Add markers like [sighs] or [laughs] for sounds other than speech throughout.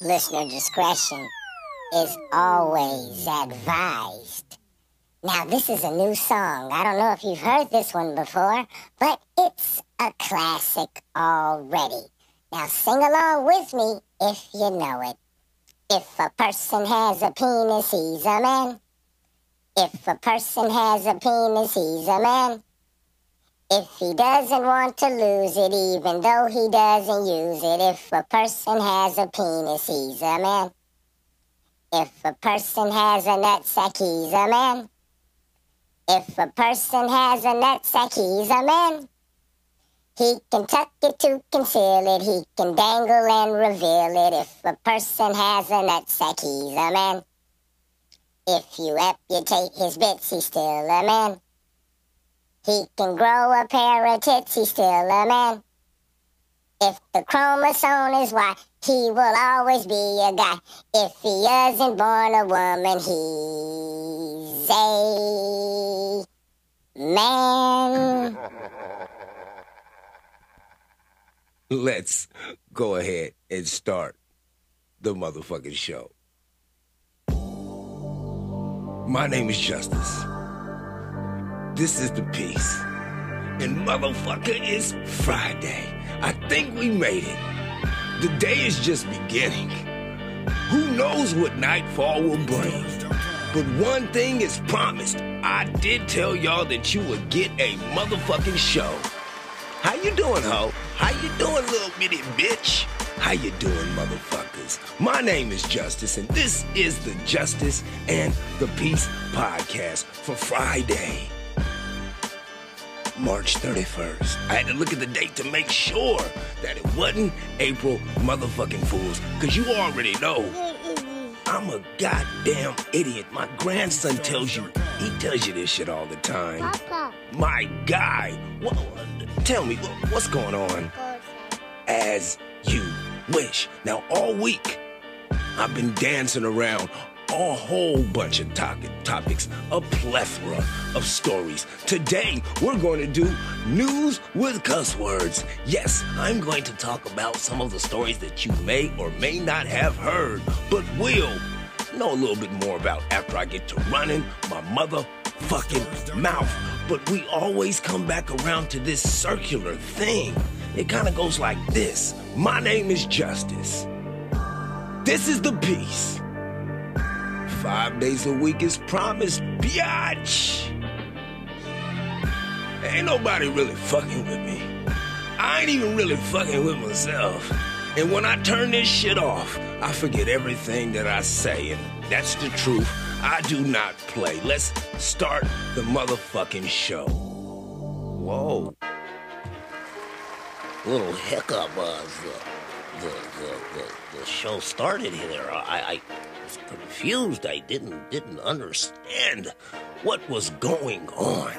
Listener discretion is always advised. Now, this is a new song. I don't know if you've heard this one before, but it's a classic already. Now, sing along with me if you know it. If a person has a penis, he's a man. If a person has a penis, he's a man. If he doesn't want to lose it, even though he doesn't use it, if a person has a penis, he's a man. If a person has a nutsack, he's a man. If a person has a nutsack, he's a man. He can tuck it to conceal it, he can dangle and reveal it. If a person has a nutsack, he's a man. If you amputate his bits, he's still a man. He can grow a pair of tits, he's still a man. If the chromosome is Y, he will always be a guy. If he isn't born a woman, he's a man. [laughs] Let's go ahead and start the motherfucking show. My name is Justice. This is the piece. And motherfucker, it's Friday. I think we made it. The day is just beginning. Who knows what nightfall will bring? But one thing is promised. I did tell y'all that you would get a motherfucking show. How you doing, ho? How you doing, little bitty bitch? How you doing, motherfuckers? My name is Justice, and this is the Justice and the Peace podcast for Friday. March 31st. I had to look at the date to make sure that it wasn't April motherfucking Fools, because you already know I'm a goddamn idiot. My grandson tells you, he tells you this shit all the time. Papa. My guy, what, tell me, what, what's going on? As you wish. Now, all week, I've been dancing around a whole bunch of topic, topics, a plethora of stories. Today, we're going to do news with cuss words. Yes, I'm going to talk about some of the stories that you may or may not have heard, but will know a little bit more about after I get to running my motherfucking mouth. But we always come back around to this circular thing. It kind of goes like this My name is Justice. This is the peace. Five days a week is promised, biatch. Ain't nobody really fucking with me. I ain't even really fucking with myself. And when I turn this shit off, I forget everything that I say, and that's the truth. I do not play. Let's start the motherfucking show. Whoa. little hiccup the, the, the, the, the show started here. I, I was confused. I didn't didn't understand what was going on.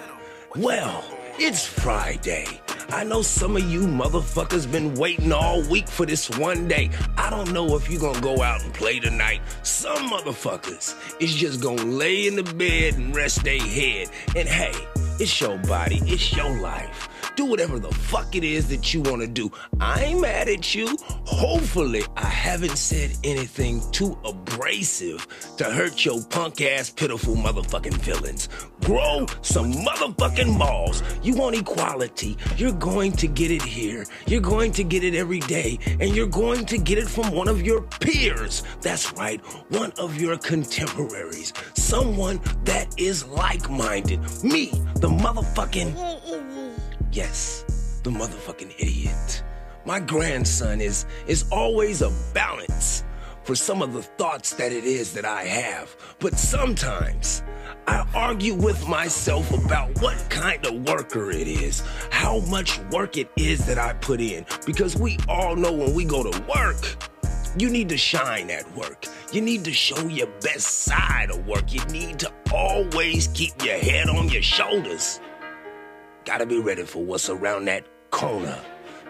Well, it's Friday. I know some of you motherfuckers been waiting all week for this one day. I don't know if you gonna go out and play tonight. Some motherfuckers is just gonna lay in the bed and rest their head. And hey, it's your body, it's your life. Do whatever the fuck it is that you wanna do. I ain't mad at you. Hopefully, I haven't said anything too abrasive to hurt your punk ass, pitiful motherfucking feelings. Grow some motherfucking balls. You want equality. You're going to get it here. You're going to get it every day. And you're going to get it from one of your peers. That's right, one of your contemporaries. Someone that is like minded. Me, the motherfucking. Yes, the motherfucking idiot. My grandson is is always a balance for some of the thoughts that it is that I have. But sometimes I argue with myself about what kind of worker it is, how much work it is that I put in. Because we all know when we go to work, you need to shine at work. You need to show your best side of work. You need to always keep your head on your shoulders. Gotta be ready for what's around that corner.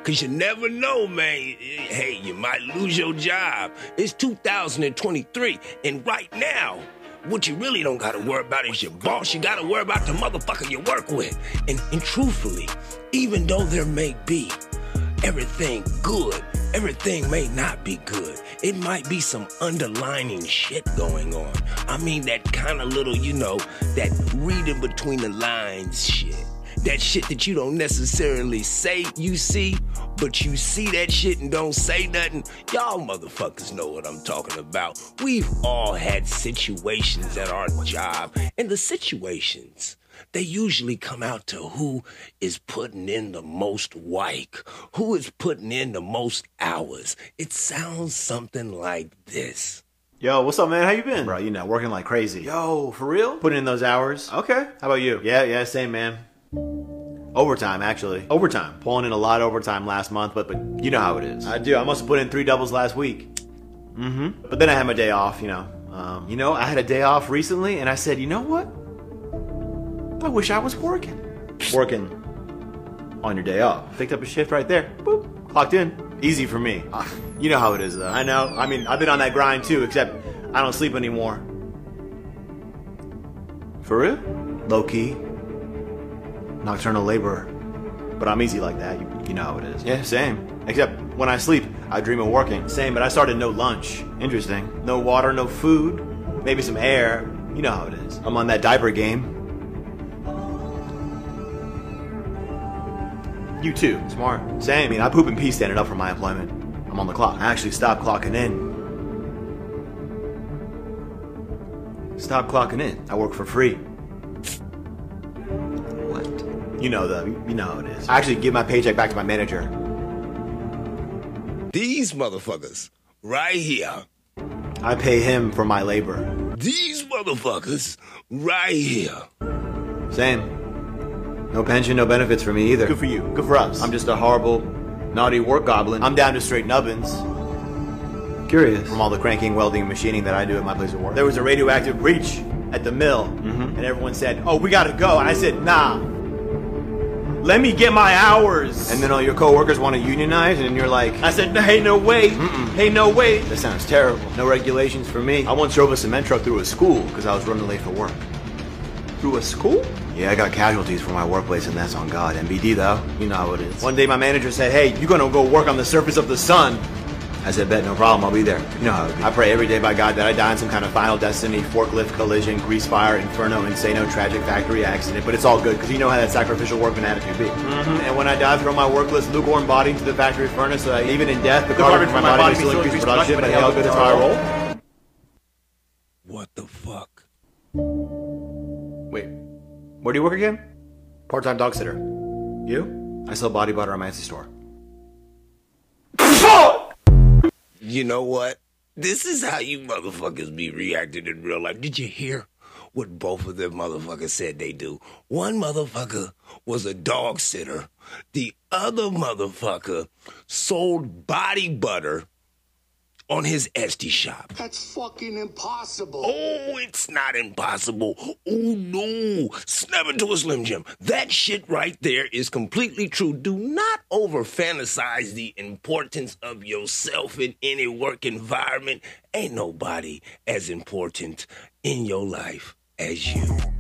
Cause you never know, man. Hey, you might lose your job. It's 2023, and right now, what you really don't gotta worry about is your boss. You gotta worry about the motherfucker you work with. And, and truthfully, even though there may be everything good, everything may not be good. It might be some underlining shit going on. I mean, that kind of little, you know, that reading between the lines shit. That shit that you don't necessarily say you see, but you see that shit and don't say nothing. Y'all motherfuckers know what I'm talking about. We've all had situations at our job, and the situations they usually come out to who is putting in the most work, who is putting in the most hours. It sounds something like this. Yo, what's up, man? How you been? Bro, you know, working like crazy. Yo, for real? Putting in those hours. Okay. How about you? Yeah, yeah, same, man. Overtime, actually. Overtime. Pulling in a lot of overtime last month, but but you know how it is. I do. I must have put in three doubles last week. Mm-hmm. But then I had my day off, you know. Um, you know, I had a day off recently, and I said, you know what? I wish I was working. Working on your day off. Picked up a shift right there. Boop. Clocked in. Easy for me. Uh, you know how it is, though. I know. I mean, I've been on that grind too, except I don't sleep anymore. For real? Low key nocturnal laborer. But I'm easy like that. You, you know how it is. Yeah, same. Except when I sleep, I dream of working. Same, but I started no lunch. Interesting. No water, no food, maybe some air. You know how it is. I'm on that diaper game. You too. Smart. Same. I mean, I poop and pee standing up for my employment. I'm on the clock. I actually stopped clocking in. Stop clocking in. I work for free. You know the, you know how it is. I actually give my paycheck back to my manager. These motherfuckers, right here. I pay him for my labor. These motherfuckers, right here. Same. No pension, no benefits for me either. Good for you. Good for us. I'm just a horrible, naughty work goblin. I'm down to straight nubbins. Curious. From all the cranking, welding, and machining that I do at my place of work. There was a radioactive breach at the mill, mm-hmm. and everyone said, "Oh, we gotta go," and I said, "Nah." Let me get my hours. And then all your coworkers want to unionize, and you're like, I said, hey, no way. Mm-mm. Hey, no way. That sounds terrible. No regulations for me. I once drove a cement truck through a school because I was running late for work. Through a school? Yeah, I got casualties from my workplace, and that's on God. MBD, though, you know how it is. One day my manager said, hey, you're gonna go work on the surface of the sun. I said, bet, no problem, I'll be there. You know how it be. I pray every day by God that I die in some kind of final destiny, forklift collision, grease fire, inferno, insano, tragic factory accident, but it's all good, because you know how that sacrificial workman attitude be. Mm-hmm. And when I die, throw my workless, lukewarm body into the factory furnace, so that even in death, the, the carbon from my, my body, body still increase production, but hell good, that's how I roll. What the fuck? Wait, where do you work again? Part-time dog sitter. You? I sell body butter at my Etsy store. You know what? This is how you motherfuckers be reacting in real life. Did you hear what both of them motherfuckers said they do? One motherfucker was a dog sitter. The other motherfucker sold body butter on his Etsy shop. That's fucking impossible. Oh, it's not impossible. Oh, no. Snap into a Slim Jim. That shit right there is completely true. Do not over fantasize the importance of yourself in any work environment. Ain't nobody as important in your life as you.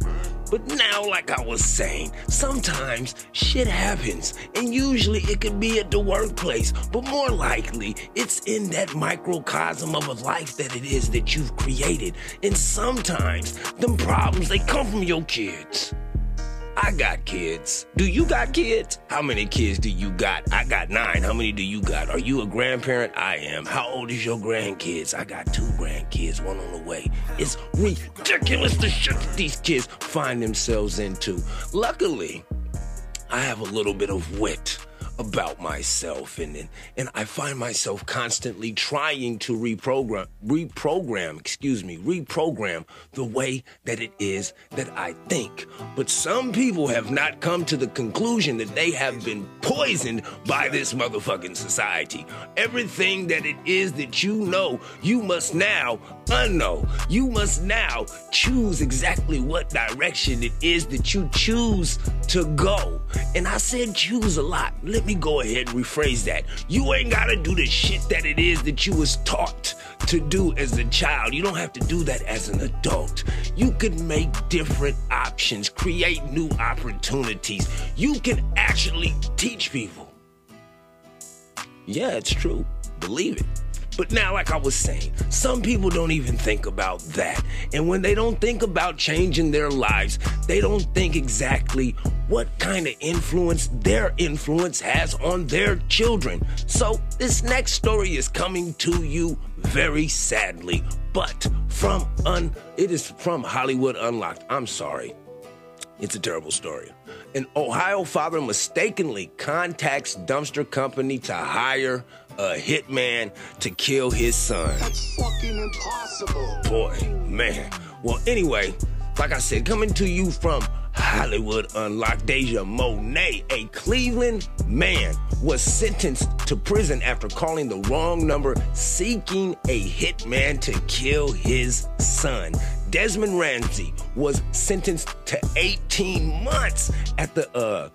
But now, like I was saying, sometimes shit happens, and usually it could be at the workplace, but more likely it's in that microcosm of a life that it is that you've created. And sometimes them problems they come from your kids. I got kids. Do you got kids? How many kids do you got? I got nine. How many do you got? Are you a grandparent? I am. How old is your grandkids? I got two grandkids, one on the way. It's ridiculous the shit that these kids find themselves into. Luckily, I have a little bit of wit about myself and, and and I find myself constantly trying to reprogram reprogram excuse me reprogram the way that it is that I think. But some people have not come to the conclusion that they have been poisoned by this motherfucking society. Everything that it is that you know you must now unknow. You must now choose exactly what direction it is that you choose to go. And I said choose a lot. Let me go ahead and rephrase that. You ain't gotta do the shit that it is that you was taught to do as a child. You don't have to do that as an adult. You can make different options, create new opportunities. You can actually teach people. Yeah, it's true. believe it. But now, like I was saying, some people don't even think about that. And when they don't think about changing their lives, they don't think exactly what kind of influence their influence has on their children. So, this next story is coming to you very sadly, but from un it is from Hollywood Unlocked. I'm sorry. It's a terrible story. An Ohio father mistakenly contacts dumpster company to hire a hitman to kill his son. That's fucking impossible. Boy, man. Well, anyway, like I said, coming to you from Hollywood Unlocked, Deja Monet, a Cleveland man, was sentenced to prison after calling the wrong number seeking a hitman to kill his son. Desmond Ramsey was sentenced to 18 months at the uh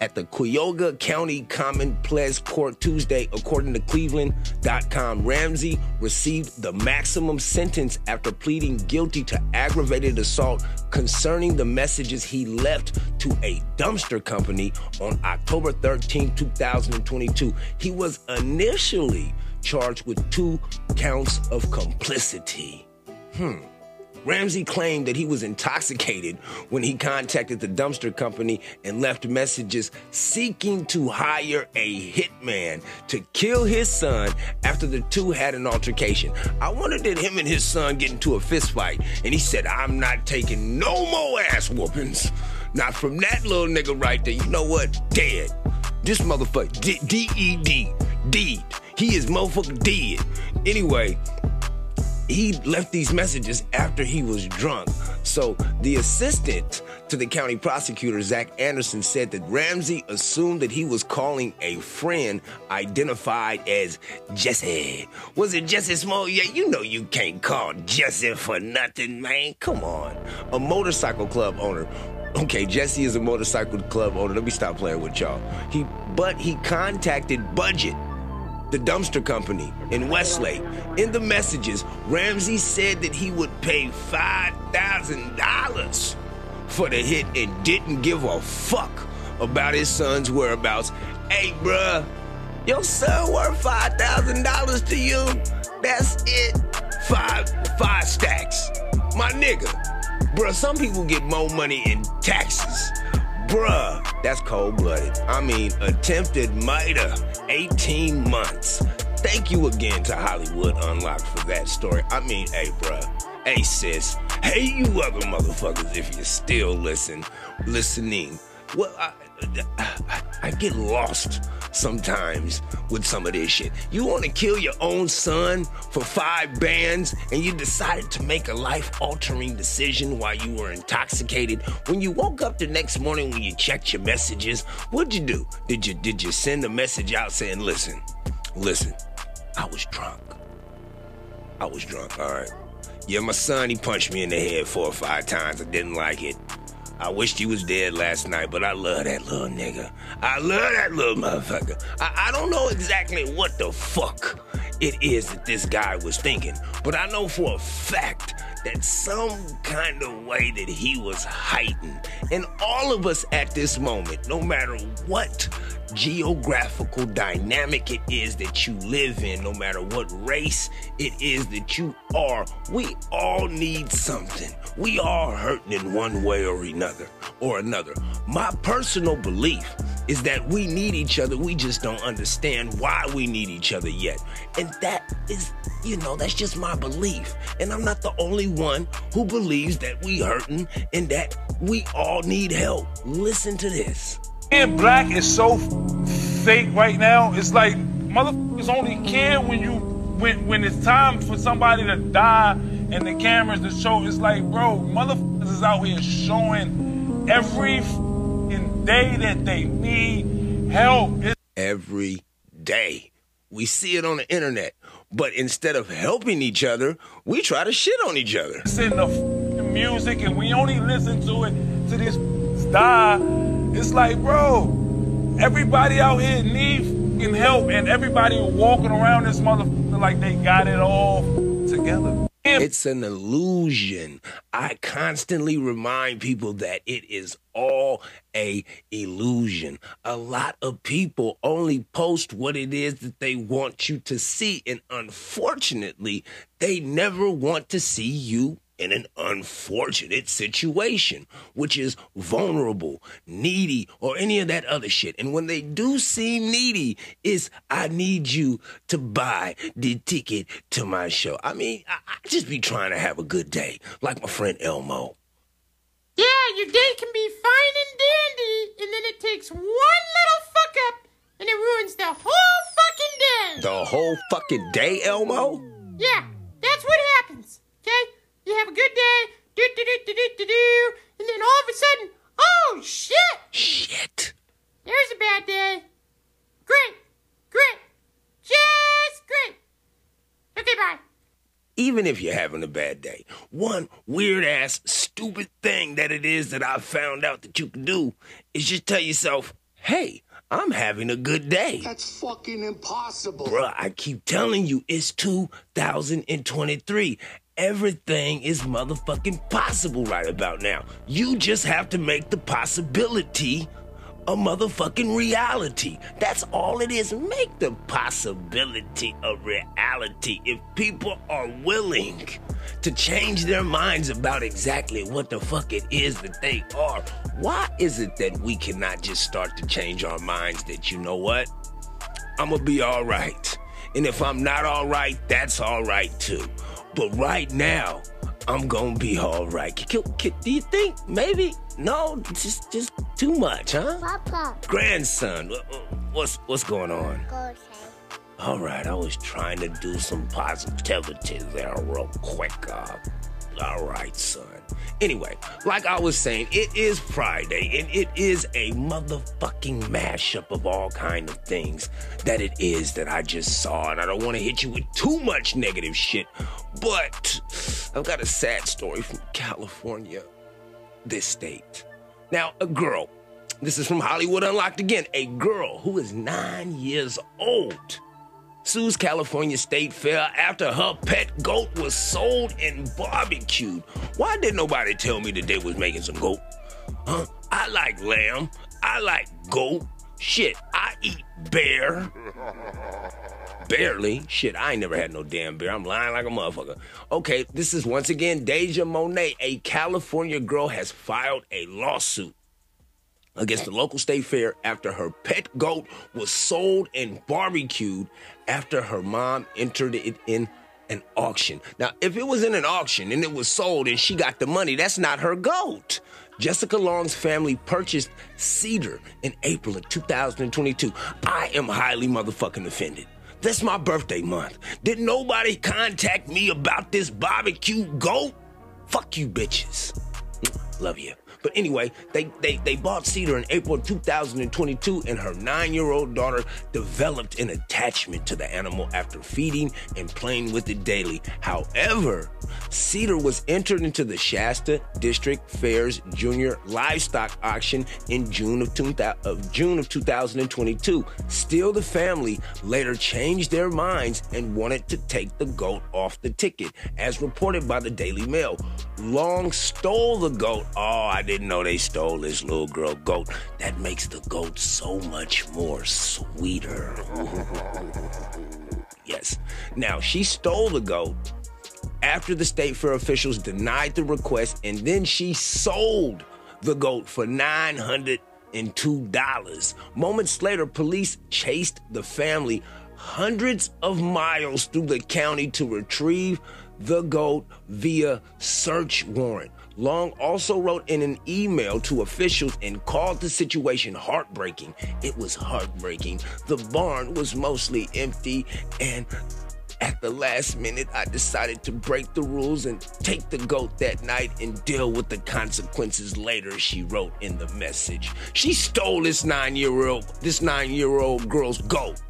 at the Cuyahoga County Common Pleas Court Tuesday, according to Cleveland.com. Ramsey received the maximum sentence after pleading guilty to aggravated assault concerning the messages he left to a dumpster company on October 13, 2022. He was initially charged with two counts of complicity. Hmm. Ramsey claimed that he was intoxicated when he contacted the dumpster company and left messages seeking to hire a hitman to kill his son after the two had an altercation. I wonder did him and his son get into a fist fight and he said, I'm not taking no more ass whoopings. Not from that little nigga right there. You know what? Dead. This motherfucker, D-E-D, deed. He is motherfucker dead. Anyway, he left these messages after he was drunk. So the assistant to the county prosecutor, Zach Anderson, said that Ramsey assumed that he was calling a friend identified as Jesse. Was it Jesse Small? Yeah, you know you can't call Jesse for nothing, man. Come on. A motorcycle club owner okay, Jesse is a motorcycle club owner. Let me stop playing with y'all. He, but he contacted Budget, the dumpster company in Westlake. In the messages, Ramsey said that he would pay $5,000 for the hit and didn't give a fuck about his son's whereabouts. Hey, bruh, your son worth $5,000 to you? That's it. Five, five stacks. My nigga. Bruh, some people get more money in taxes. Bruh, that's cold blooded. I mean, attempted murder, 18 months. Thank you again to Hollywood Unlocked for that story. I mean, hey, bruh. Hey, sis. Hey, you other motherfuckers, if you're still listen, listening. Well, I, I, I get lost sometimes with some of this shit. You want to kill your own son for five bands and you decided to make a life altering decision while you were intoxicated. When you woke up the next morning when you checked your messages, what'd you do? Did you did you send a message out saying, "Listen, listen, I was drunk. I was drunk, all right. Yeah, my son, he punched me in the head four or five times. I didn't like it. I wished he was dead last night, but I love that little nigga. I love that little motherfucker. I, I don't know exactly what the fuck it is that this guy was thinking, but I know for a fact that some kind of way that he was heightened. And all of us at this moment, no matter what geographical dynamic it is that you live in, no matter what race it is that you are, we all need something. We all hurting in one way or another or another. My personal belief is that we need each other. We just don't understand why we need each other yet. And that is, you know, that's just my belief. And I'm not the only one who believes that we hurting and that we all need help. Listen to this. Being black is so fake right now. It's like motherfuckers only care when you when when it's time for somebody to die and the cameras to show. It's like, bro, motherfuckers is out here showing every day that they need help. It's Every day. We see it on the internet. But instead of helping each other, we try to shit on each other. in the music and we only listen to it to this die. It's like, bro, everybody out here needs help and everybody walking around this motherfucker like they got it all together. It's an illusion. I constantly remind people that it is all a illusion. A lot of people only post what it is that they want you to see, and unfortunately, they never want to see you in an unfortunate situation, which is vulnerable, needy, or any of that other shit. And when they do seem needy, is I need you to buy the ticket to my show. I mean, I, I just be trying to have a good day, like my friend Elmo. Yeah, your day can be fine and dandy, and then it takes one little fuck up, and it ruins the whole fucking day. The whole fucking day, Elmo? Yeah, that's what happens. Okay, you have a good day, do do do do do do do, and then all of a sudden, oh shit! Shit. There's a bad day. Great, great, just great. Okay, bye. even if you're having a bad day, one weird ass, stupid thing that it is that I found out that you can do is just tell yourself, hey, I'm having a good day. That's fucking impossible. Bruh, I keep telling you, it's 2023. Everything is motherfucking possible right about now. You just have to make the possibility a motherfucking reality. That's all it is. Make the possibility a reality if people are willing to change their minds about exactly what the fuck it is that they are. Why is it that we cannot just start to change our minds that you know what? I'm gonna be all right. And if I'm not all right, that's all right too. But right now, I'm gonna be all right. K- k- Do you think maybe? No, just just too much, huh? Papa, Grandson, wh- wh- what's what's going on? go All right, I was trying to do some positivity there real quick. Uh, all right, son. Anyway, like I was saying, it is Friday, and it is a motherfucking mashup of all kind of things that it is that I just saw, and I don't want to hit you with too much negative shit, but I've got a sad story from California, this state. Now, a girl. This is from Hollywood Unlocked again. A girl who is nine years old sues California State Fair after her pet goat was sold and barbecued. Why didn't nobody tell me that they was making some goat? Huh? I like lamb. I like goat. Shit, I eat bear. Barely. Shit, I ain't never had no damn bear. I'm lying like a motherfucker. Okay, this is once again Deja Monet. A California girl has filed a lawsuit against the local state fair after her pet goat was sold and barbecued after her mom entered it in an auction. Now, if it was in an auction and it was sold and she got the money, that's not her goat. Jessica Long's family purchased Cedar in April of 2022. I am highly motherfucking offended. That's my birthday month. Did nobody contact me about this barbecue goat? Fuck you, bitches. Mm, love you. But anyway, they, they, they bought Cedar in April 2022, and her nine year old daughter developed an attachment to the animal after feeding and playing with it daily. However, Cedar was entered into the Shasta District Fair's Junior Livestock Auction in June of, 2000, of June of 2022. Still, the family later changed their minds and wanted to take the goat off the ticket, as reported by the Daily Mail. Long stole the goat. Oh, I didn't know they stole this little girl goat. That makes the goat so much more sweeter. [laughs] yes. Now, she stole the goat after the state fair officials denied the request, and then she sold the goat for $902. Moments later, police chased the family hundreds of miles through the county to retrieve the goat via search warrant. Long also wrote in an email to officials and called the situation heartbreaking. It was heartbreaking. The barn was mostly empty and at the last minute, I decided to break the rules and take the goat that night and deal with the consequences later, she wrote in the message. She stole this nine-year-old, this nine-year-old girl's goat.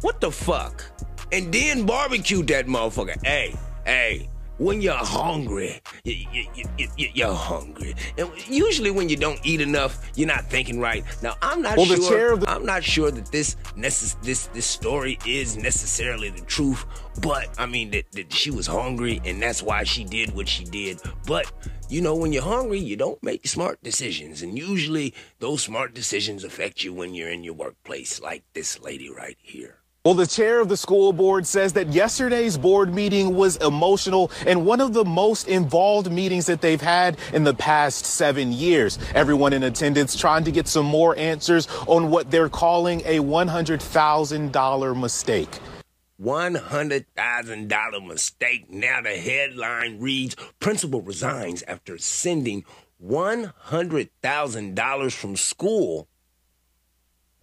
What the fuck? And then barbecued that motherfucker. Hey, hey, when you're hungry, you, you, you, you're hungry. And usually when you don't eat enough, you're not thinking right. Now, I'm not well, sure. The- I'm not sure that this necess- this this story is necessarily the truth, but I mean that, that she was hungry and that's why she did what she did. But you know, when you're hungry, you don't make smart decisions, and usually those smart decisions affect you when you're in your workplace, like this lady right here. Well, the chair of the school board says that yesterday's board meeting was emotional and one of the most involved meetings that they've had in the past seven years. Everyone in attendance trying to get some more answers on what they're calling a $100,000 mistake. $100,000 mistake. Now the headline reads Principal resigns after sending $100,000 from school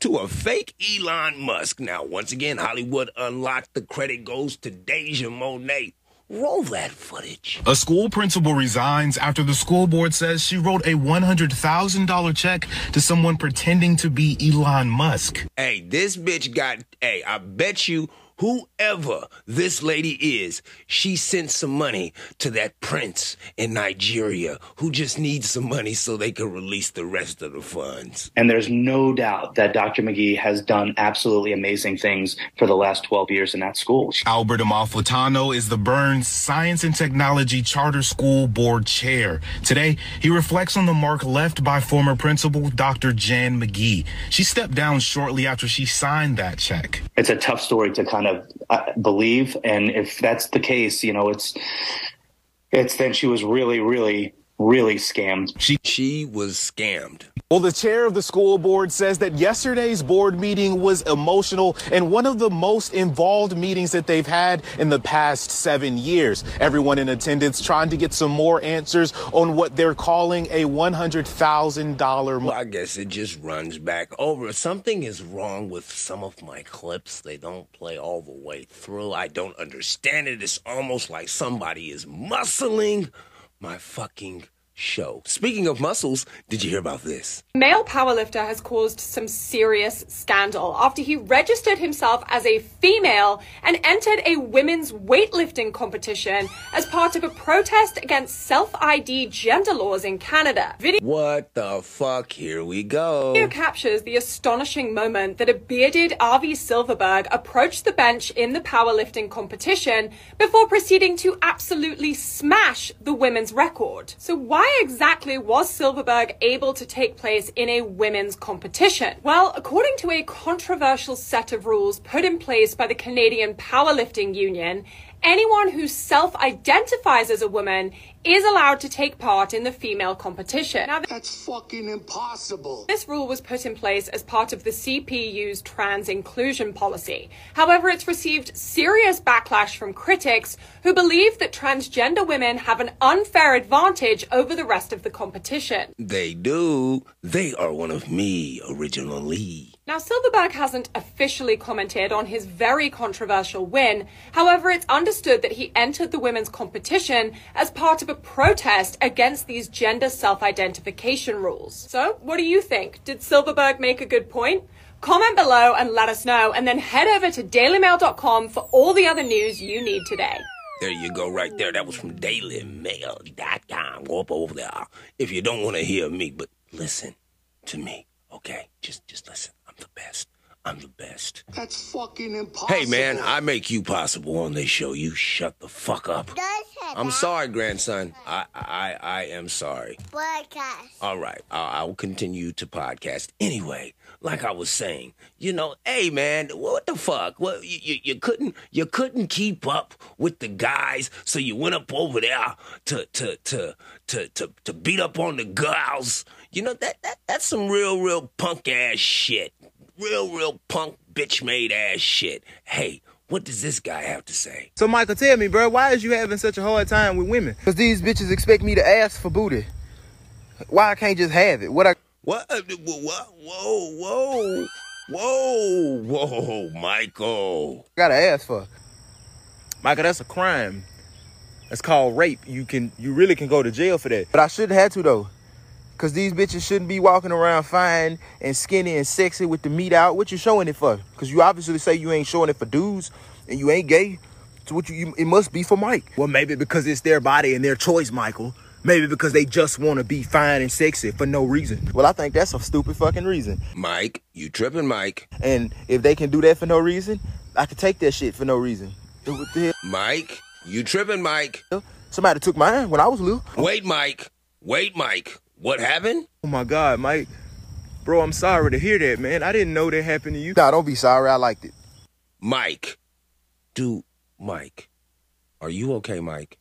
to a fake Elon Musk. Now, once again, Hollywood Unlocked. The credit goes to Deja Monet. Roll that footage. A school principal resigns after the school board says she wrote a $100,000 check to someone pretending to be Elon Musk. Hey, this bitch got, hey, I bet you whoever this lady is, she sent some money to that prince in Nigeria who just needs some money so they can release the rest of the funds. And there's no doubt that Dr. McGee has done absolutely amazing things for the last 12 years in that school. Albert Amalfitano is the Burns Science and Technology Charter School Board Chair. Today, he reflects on the mark left by former principal Dr. Jan McGee. She stepped down shortly after she signed that check. It's a tough story to kind of of uh, believe. And if that's the case, you know, it's it's then she was really, really really scammed. She she was scammed. Well, the chair of the school board says that yesterday's board meeting was emotional and one of the most involved meetings that they've had in the past seven years. Everyone in attendance trying to get some more answers on what they're calling a $100,000. Well, I guess it just runs back over. Something is wrong with some of my clips. They don't play all the way through. I don't understand it. It's almost like somebody is muscling my fucking show. Speaking of muscles, did you hear about this? Male powerlifter has caused some serious scandal after he registered himself as a female and entered a women's weightlifting competition as part of a protest against self-ID gender laws in Canada. Video what the fuck? Here we go. Video captures the astonishing moment that a bearded Avi Silverberg approached the bench in the powerlifting competition before proceeding to absolutely smash the women's record. So why why exactly was Silverberg able to take place in a women's competition? Well, according to a controversial set of rules put in place by the Canadian Powerlifting Union, anyone who self identifies as a woman is allowed to take part in the female competition. Now, that's fucking impossible. This rule was put in place as part of the CPU's trans inclusion policy. However, it's received serious backlash from critics who believe that transgender women have an unfair advantage over the rest of the competition. They do. They are one of me originally. Now, Silverberg hasn't officially commented on his very controversial win. However, it's understood that he entered the women's competition as part of a protest against these gender self identification rules. So, what do you think? Did Silverberg make a good point? Comment below and let us know, and then head over to dailymail.com for all the other news you need today. There you go, right there. That was from dailymail.com. Go up over there uh, if you don't want to hear me, but listen to me, okay? Just, just listen. I'm the best. I'm the best. That's fucking impossible. Hey, man, I make you possible on this show. You shut the fuck up. I'm sorry, grandson. I, I, I am sorry. Podcast. All right, I, I will continue to podcast anyway. Like I was saying, you know, hey man, what the fuck? Well, you, you, you couldn't you couldn't keep up with the guys, so you went up over there to to to to to, to beat up on the girls. You know that that that's some real real punk ass shit real, real punk bitch made ass shit. Hey, what does this guy have to say? So, Michael, tell me, bro, why is you having such a hard time with women? Because these bitches expect me to ask for booty. Why I can't just have it? What I. What? Uh, what? Whoa, whoa, whoa, whoa, Michael. I Gotta ask for. Michael, that's a crime. That's called rape. You can, you really can go to jail for that. But I shouldn't have to though. Cause these bitches shouldn't be walking around fine and skinny and sexy with the meat out. What you showing it for? Cause you obviously say you ain't showing it for dudes and you ain't gay. So what you, you it must be for Mike. Well, maybe because it's their body and their choice, Michael. Maybe because they just want to be fine and sexy for no reason. Well, I think that's a stupid fucking reason. Mike, you tripping, Mike. And if they can do that for no reason, I could take that shit for no reason. What the hell? Mike, you tripping, Mike. Somebody took mine when I was little. Wait, Mike. Wait, Mike. What happened? Oh my God, Mike. Bro, I'm sorry to hear that, man. I didn't know that happened to you. Nah, don't be sorry. I liked it. Mike. Dude, Mike. Are you okay, Mike?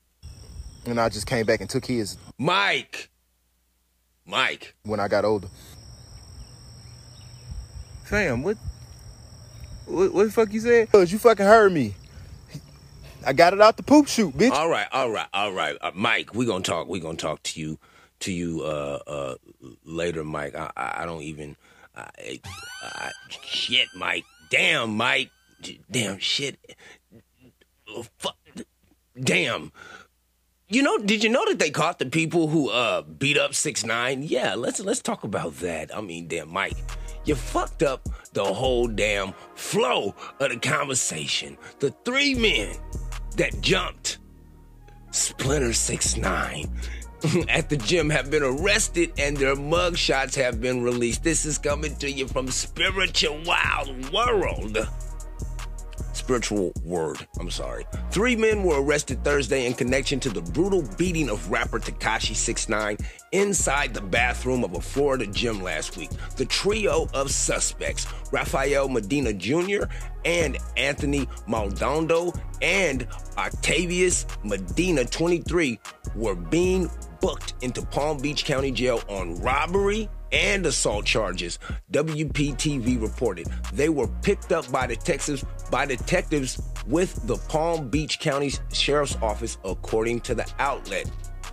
And I just came back and took his. Mike! Mike. When I got older. Fam, what? What, what the fuck you said? Cause you fucking heard me. I got it out the poop shoot, bitch. All right, all right, all right. Uh, Mike, we gonna talk. We gonna talk to you, to you uh, uh, later, Mike. I, I, don't even. I, I, shit, Mike. Damn, Mike. Damn, shit. Oh, fuck. Damn. You know, did you know that they caught the people who uh beat up six nine? Yeah, let's let's talk about that. I mean, damn, Mike, you fucked up the whole damn flow of the conversation. The three men that jumped Splinter six nine [laughs] at the gym have been arrested and their mugshots have been released. This is coming to you from Spiritual Wild World spiritual word. I'm sorry. Three men were arrested Thursday in connection to the brutal beating of rapper Tekashi 69 inside the bathroom of a Florida gym last week. The trio of suspects, Rafael Medina Jr. and Anthony Maldonado and Octavius Medina 23 were being booked into Palm Beach County Jail on robbery and assault charges. WPTV reported they were picked up by detectives by detectives with the Palm Beach County Sheriff's Office, according to the outlet.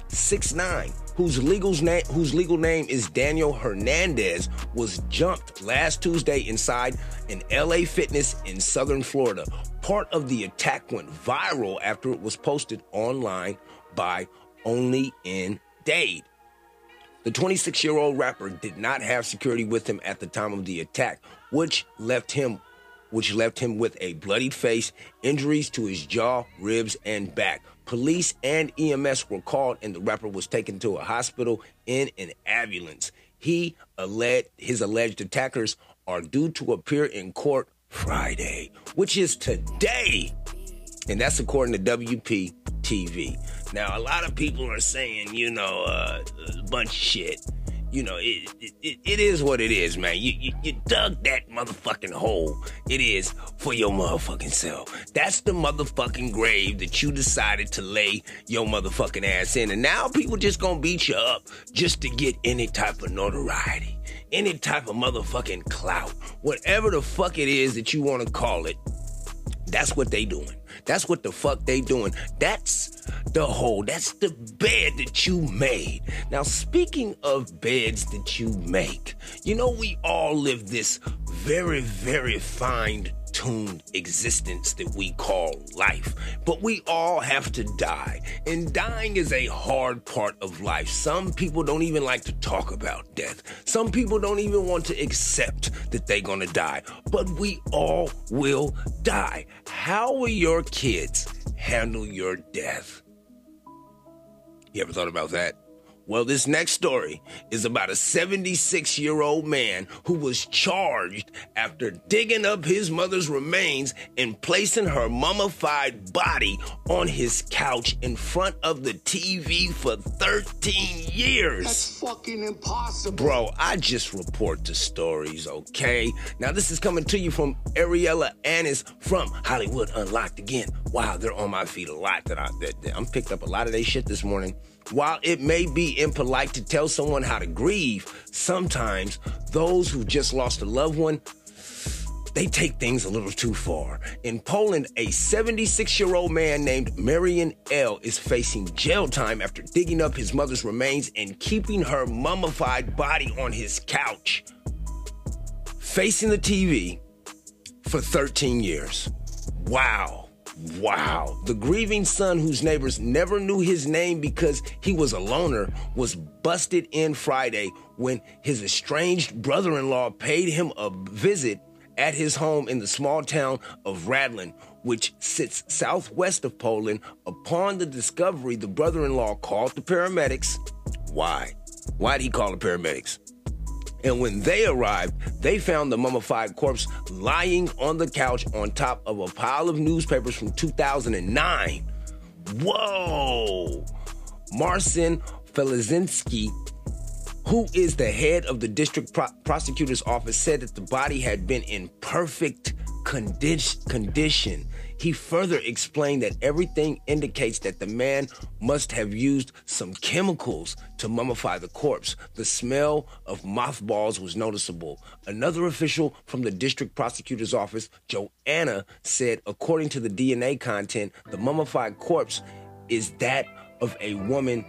Six nine, whose legal name whose legal name is Daniel Hernandez, was jumped last Tuesday inside an LA Fitness in Southern Florida. Part of the attack went viral after it was posted online by Only in Dade. The 26 year old rapper did not have security with him at the time of the attack, which left him which left him with a bloodied face, injuries to his jaw, ribs, and back. Police and EMS were called, and the rapper was taken to a hospital in an ambulance. He alleged his alleged attackers are due to appear in court Friday, which is today. And that's according to WP TV. Now, a lot of people are saying, you know, uh, a bunch of shit. You know, it, it, it is what it is, man. You, you, you dug that motherfucking hole. It is for your motherfucking self. That's the motherfucking grave that you decided to lay your motherfucking ass in. And now people just gonna beat you up just to get any type of notoriety, any type of motherfucking clout, whatever the fuck it is that you wanna call it. That's what they doing. That's what the fuck they doing. That's the hole. That's the bed that you made. Now, speaking of beds that you make, you know, we all live this very, very fine tuned existence that we call life. But we all have to die. And dying is a hard part of life. Some people don't even like to talk about death. Some people don't even want to accept that they're gonna die. But we all will die. How will your kids handle your death? You ever thought about that? Well, this next story is about a 76 year old man who was charged after digging up his mother's remains and placing her mummified body on his couch in front of the TV for 13 years. That's fucking impossible. Bro, I just report the stories, okay? Now, this is coming to you from Ariella Annis from Hollywood Unlocked again. Wow, they're on my feet a lot. That, I, that, that I'm picked up a lot of their shit this morning. While it may be impolite to tell someone how to grieve, sometimes those who just lost a loved one they take things a little too far. In Poland, a 76 year old man named Marian L. is facing jail time after digging up his mother's remains and keeping her mummified body on his couch, facing the TV for 13 years. Wow. Wow. The grieving son, whose neighbors never knew his name because he was a loner, was busted in Friday when his estranged brother in law paid him a visit at his home in the small town of Radlin, which sits southwest of Poland. Upon the discovery, the brother in law called the paramedics. Why? Why did he call the paramedics? And when they arrived, they found the mummified corpse lying on the couch on top of a pile of newspapers from 2009. Whoa! Marcin Felizinski, who is the head of the district pro- prosecutor's office, said that the body had been in perfect condi- condition. He further explained that everything indicates that the man must have used some chemicals to mummify the corpse. The smell of mothballs was noticeable. Another official from the district prosecutor's office, Joanna, said according to the DNA content, the mummified corpse is that of a woman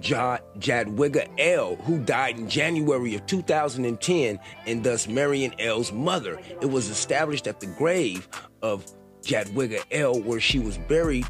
Jadwiga L, who died in January of 2010 and thus Marian L's mother. It was established that the grave of Jadwiga L, where she was buried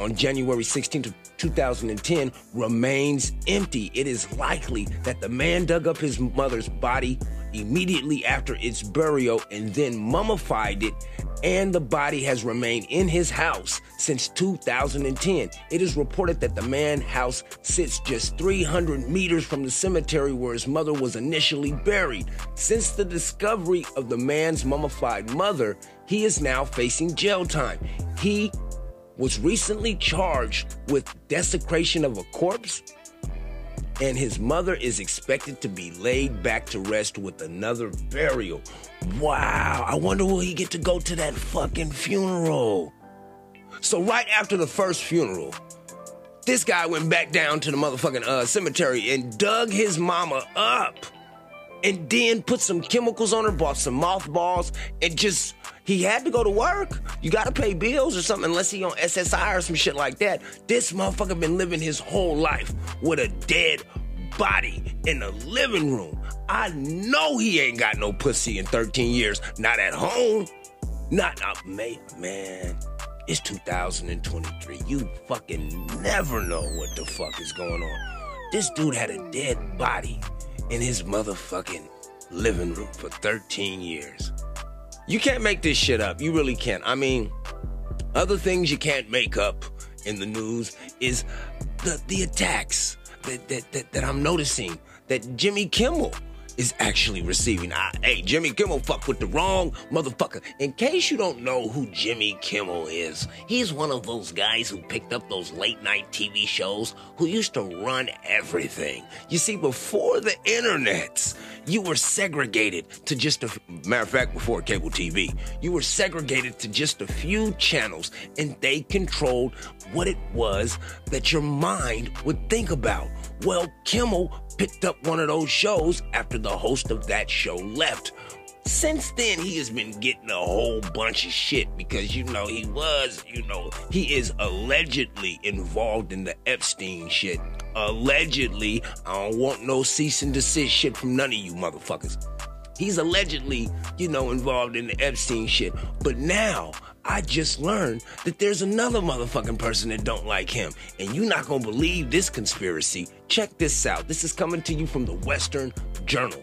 on January 16, 2010, remains empty. It is likely that the man dug up his mother's body immediately after its burial and then mummified it, and the body has remained in his house since 2010. It is reported that the man's house sits just 300 meters from the cemetery where his mother was initially buried. Since the discovery of the man's mummified mother, he is now facing jail time. He was recently charged with desecration of a corpse and his mother is expected to be laid back to rest with another burial. Wow, I wonder will he get to go to that fucking funeral? So right after the first funeral, this guy went back down to the motherfucking uh, cemetery and dug his mama up. And then put some chemicals on her, bought some mothballs, and just he had to go to work. You gotta pay bills or something, unless he on SSI or some shit like that. This motherfucker been living his whole life with a dead body in the living room. I know he ain't got no pussy in 13 years. Not at home. Not, not man, man. It's 2023. You fucking never know what the fuck is going on. This dude had a dead body in his motherfucking living room for 13 years. You can't make this shit up. You really can't. I mean, other things you can't make up in the news is the the attacks that that, that, that I'm noticing that Jimmy Kimmel is actually receiving. I, hey, Jimmy Kimmel fuck with the wrong motherfucker. In case you don't know who Jimmy Kimmel is, he's one of those guys who picked up those late night TV shows who used to run everything. You see, before the internet, you were segregated to just a matter of fact, before cable TV, you were segregated to just a few channels and they controlled what it was that your mind would think about. Well, Kimmel picked up one of those shows after the host of that show left. Since then, he has been getting a whole bunch of shit because, you know, he was, you know, he is allegedly involved in the Epstein shit. Allegedly, I don't want no cease and desist shit from none of you motherfuckers. He's allegedly, you know, involved in the Epstein shit. But now, I just learned that there's another motherfucking person that don't like him. And you're not gonna believe this conspiracy. Check this out. This is coming to you from the Western Journal.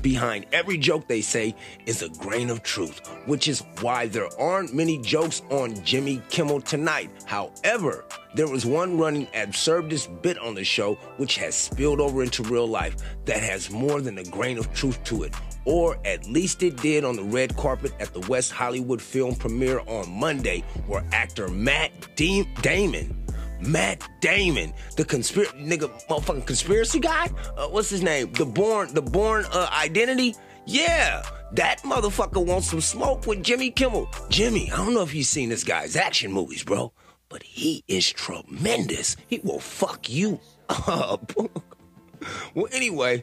Behind every joke they say is a grain of truth, which is why there aren't many jokes on Jimmy Kimmel tonight. However, there was one running absurdist bit on the show which has spilled over into real life that has more than a grain of truth to it or at least it did on the red carpet at the West Hollywood film premiere on Monday, where actor Matt De- Damon, Matt Damon, the conspiracy nigga, motherfucking conspiracy guy, uh, what's his name? The Bourne, the Bourne uh, Identity. Yeah, that motherfucker wants some smoke with Jimmy Kimmel. Jimmy, I don't know if you've seen this guy's action movies, bro, but he is tremendous. He will fuck you up. [laughs] well, anyway.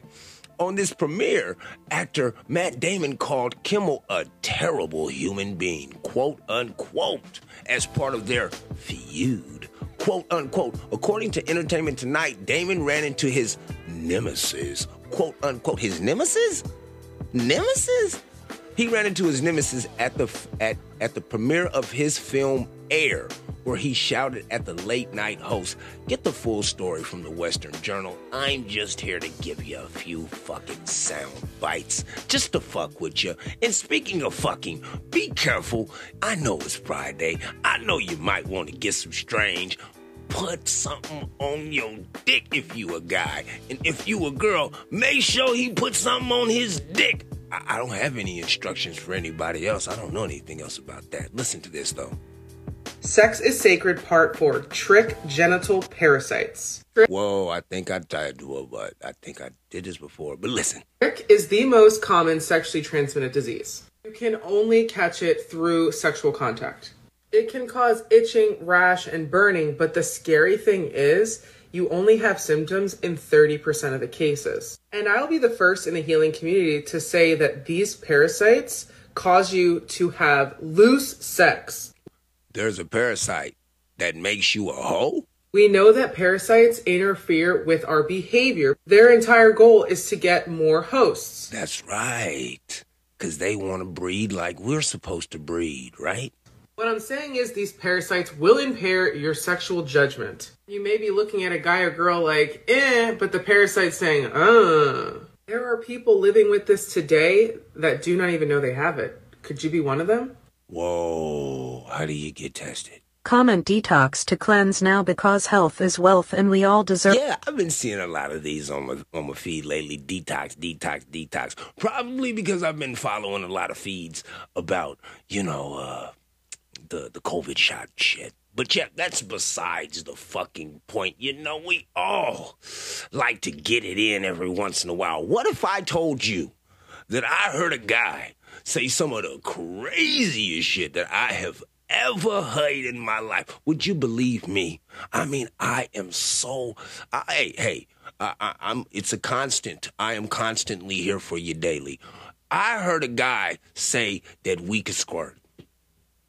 On this premiere, actor Matt Damon called Kimmel a terrible human being, quote unquote, as part of their feud, quote unquote. According to Entertainment Tonight, Damon ran into his nemesis, quote unquote. His nemesis? Nemesis? He ran into his nemesis at the at, at the premiere of his film air where he shouted at the late night host. Get the full story from the Western Journal. I'm just here to give you a few fucking sound bites just to fuck with you. And speaking of fucking, be careful. I know it's Friday. I know you might want to get some strange. Put something on your dick if you a guy. And if you a girl, make sure he put something on his dick. I, I don't have any instructions for anybody else. I don't know anything else about that. Listen to this though. Sex is Sacred Part 4 Trich Genital Parasites. Whoa, I think I tried to, uh, but I think I did this before. But listen, Trich is the most common sexually transmitted disease. You can only catch it through sexual contact. It can cause itching, rash, and burning, but the scary thing is, you only have symptoms in 30% of the cases. And I'll be the first in the healing community to say that these parasites cause you to have loose sex. There's a parasite that makes you a hoe? We know that parasites interfere with our behavior. Their entire goal is to get more hosts. That's right. Because they want to breed like we're supposed to breed, right? What I'm saying is these parasites will impair your sexual judgment. You may be looking at a guy or girl like, eh, but the parasite's saying, uh. There are people living with this today that do not even know they have it. Could you be one of them? Whoa, how do you get tested? Comment detox to cleanse now because health is wealth and we all deserve. Yeah, I've been seeing a lot of these on my on my feed lately. Detox, detox, detox. Probably because I've been following a lot of feeds about, you know, uh the the COVID shot shit. But yeah, that's besides the fucking point. You know, we all like to get it in every once in a while. What if I told you that I heard a guy say some of the craziest shit that I have ever heard in my life? Would you believe me? I mean, I am so. I, hey, hey, I, I, I'm. It's a constant. I am constantly here for you daily. I heard a guy say that we could squirt.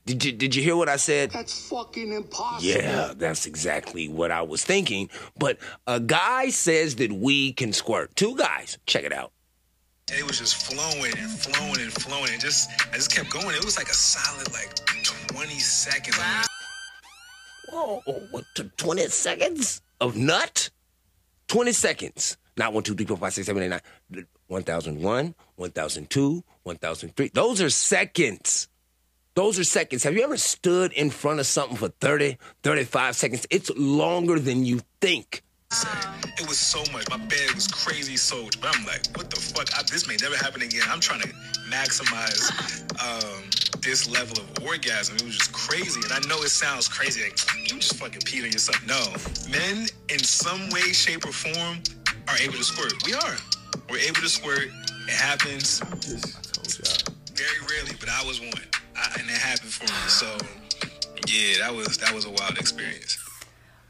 Did you Did you hear what I said? That's fucking impossible. Yeah, that's exactly what I was thinking. But a guy says that we can squirt. Two guys. Check it out. And it was just flowing and flowing and flowing. And just, I just kept going. It was like a solid, like, 20 seconds. Whoa, what, t- 20 seconds of nut? 20 seconds. Not 1, 2, 3, 4, 5, 6, 7, 8, 9. 1001, 1002, 1003. Those are seconds. Those are seconds. Have you ever stood in front of something for 30, 35 seconds? It's longer than you think. It was so much. My bed was crazy soaked. But I'm like, what the fuck? I, this may never happen again. I'm trying to maximize um, this level of orgasm. It was just crazy. And I know it sounds crazy. Like, you just fucking peed on yourself. No. Men, in some way, shape, or form, are able to squirt. We are. We're able to squirt. It happens. Very rarely, but I was one. I, and it happened for me. So, yeah, that was that was a wild experience.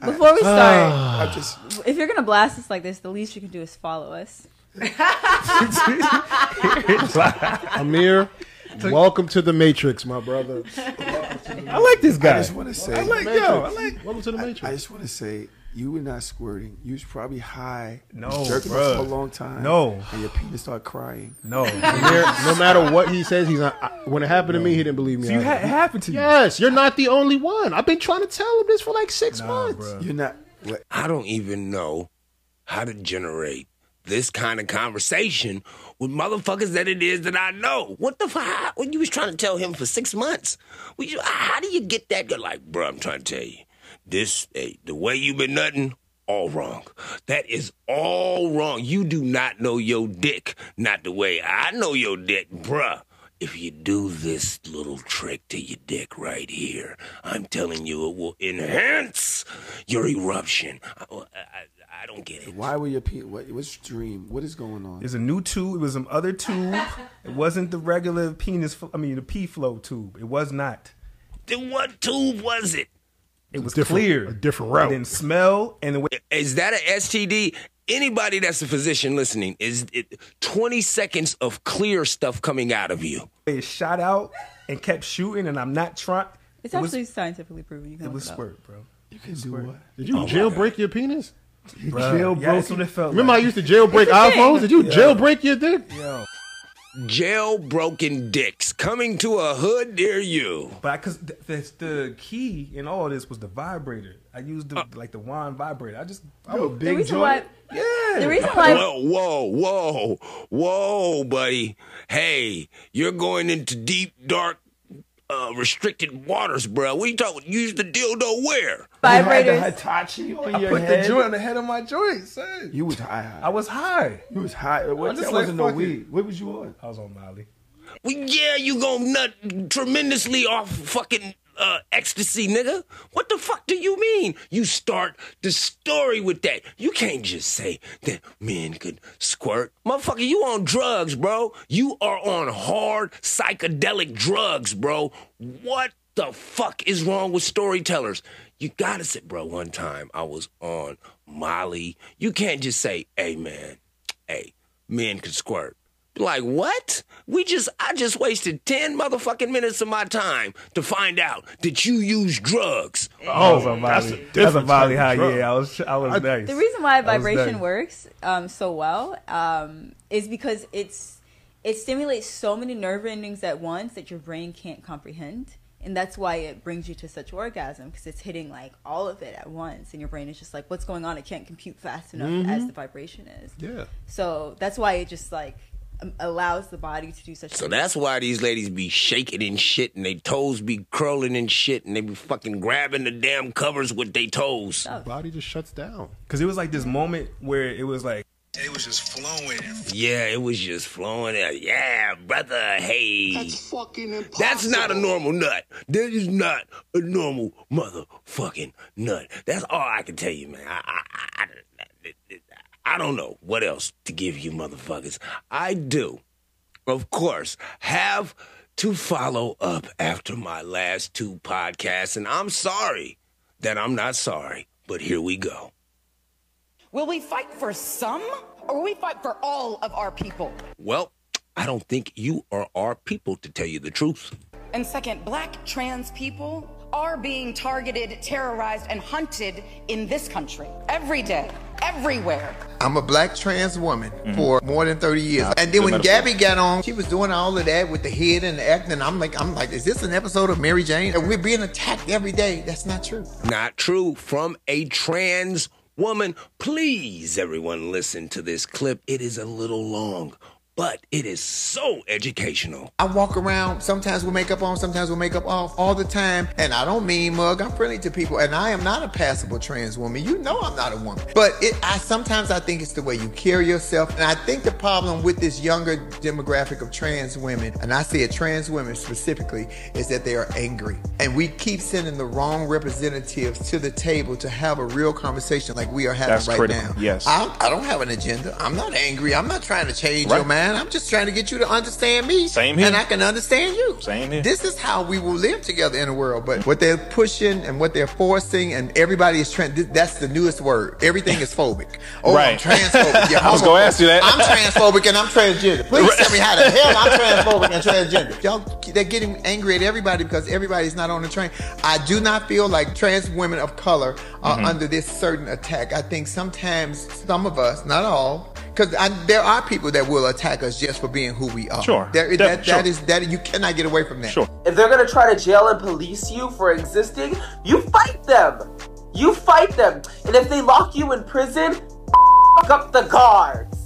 Before we start, [sighs] just if you're gonna blast us like this, the least you can do is follow us. [laughs] Amir, welcome to the Matrix, my brother. I like this guy. I just want to say, I like yo. I like. Welcome to the Matrix. I just want to say, you were not squirting. You was probably high. No, you jerking bruh. for a long time. No. and your penis started crying. No. [laughs] Amir, no matter what he says, he's not. I- When it happened to me, he didn't believe me. So you either. had it happened to you. Yes, you're not the only one. I've been trying to tell him this for like six months. You're not. I don't even know how to generate this kind of conversation with motherfuckers that it is that I know. What the fuck? When you was trying to tell him for six months, you, how do you get that? You're like, bro, I'm trying to tell you, this, hey, the way you been nutting, all wrong. That is all wrong. You do not know your dick, not the way I know your dick, bruh. If you do this little trick to your dick right here, I'm telling you, it will enhance your eruption. I, I, I don't get it. Why were your penis? What, what's your dream? What is going on? There's a new tube. It was some other tube. it wasn't the regular penis. fl- I mean, the pee flow tube. It was not. Then what tube was it? It was Different- clear. a different It route. didn't smell, and the way Is that a STD? Anybody that's a physician listening, is it 20 seconds of clear stuff coming out of you? it shot out and kept shooting, and I'm not trying. It's it was, actually scientifically proven. You can it was up. squirt, bro. You can do what? Did you Oh jailbreak your penis? Bruh, jailbreak yeah, that's what it felt Remember, like. I used to jailbreak It's a thing. iPhones. Did you Yo. jailbreak your dick? Yo, jailbroken dicks coming to a hood near you. But because the, the, the key in all this was the vibrator. I used the, uh. like the wand vibrator. I just I'm a big reason joint. why- yeah. the reason why- Whoa, whoa, whoa, whoa, buddy. Hey, you're going into deep, dark, uh, restricted waters, bro. What are you talking? Use the dildo where? You had the Vibrators. Hitachi on I your put head. the joint on the head of my joint, son. You was high, high. I was high. You was high. What, I'm just that like, wasn't no fuck it. weed. What was you on? I was on Molly. Well, yeah, you gonna nut tremendously off fucking uh, ecstasy, nigga. What the fuck do you mean? You start the story with that. You can't just say that men could squirt. Motherfucker, you on drugs, bro. You are on hard psychedelic drugs, bro. What the fuck is wrong with storytellers? You gotta say, bro, one time I was on Molly. You can't just say, hey, man, hey, men could squirt. Like what? We just I just wasted 10 motherfucking minutes of my time to find out that you use drugs. Oh, was on that's a That's a different Molly high. Yeah, I was. I was nice. The reason why vibration nice. works um, so well um, is because it's it stimulates so many nerve endings at once that your brain can't comprehend, and that's why it brings you to such orgasm because it's hitting like all of it at once, and your brain is just like, "What's going on?" It can't compute fast enough as the vibration is. Yeah. So that's why it just like allows the body to do such. So that's why these ladies be shaking and shit and they toes be curling and shit and they be fucking grabbing the damn covers with their toes. Oh. Body just shuts down. Because it was like this moment where it was like, It was just flowing. Yeah, it was just flowing out. Yeah, brother, hey. That's fucking impossible. That's not a normal nut. That is not a normal motherfucking nut. That's all I can tell you, man. I, I, I, I, don't know what else to give you, motherfuckers. I do, of course, have to follow up after my last two podcasts, and I'm sorry that I'm not sorry, but here we go. Will we fight for some or will we fight for all of our people? Well, I don't think you are our people, to tell you the truth. And second, black trans people are being targeted, terrorized, and hunted in this country every day, everywhere. I'm a black trans woman mm-hmm. for more than 30 years. and then when Gabby got on, she was doing all of that with the head and the acting. I'm like, I'm like, is this an episode of Mary Jane? And we're being attacked every day. That's not true. Not true from a trans woman. Please, everyone, listen to this clip. It is a little long, but it is so educational. I walk around sometimes with makeup on, sometimes with makeup off all the time. And I don't mean mug. I'm friendly to people. And I am not a passable trans woman. You know I'm not a woman. But it I sometimes I think it's the way you carry yourself. And I think the problem with this younger demographic of trans women, and I say it trans women specifically, is that they are angry. And we keep sending the wrong representatives to the table to have a real conversation like we are having That's right critical, now. yes. I, I don't have an agenda. I'm not angry. I'm not trying to change your Right. Mind. I'm just trying to get you to understand me. Same here. And I can understand you. Same here. This is how we will live together in the world. But what they're pushing and what they're forcing, and everybody is trying. That's the newest word. Everything is phobic. [laughs] Oh, I'm Right. transphobic. [laughs] You're I was gonna ask you that. I'm transphobic and I'm transgender. Please tell me how the [laughs] hell I'm transphobic and transgender. Y'all, they're getting angry at everybody because everybody's not on the train. I do not feel like trans women of color are Mhm. under this certain attack. I think sometimes some of us, not all, because there are people that will attack us just for being who we are. Sure. There, that, that sure. is that you cannot get away from that. Sure. If they're gonna try to jail and police you for existing, you fight them. You fight them. And if they lock you in prison, fuck up the guards.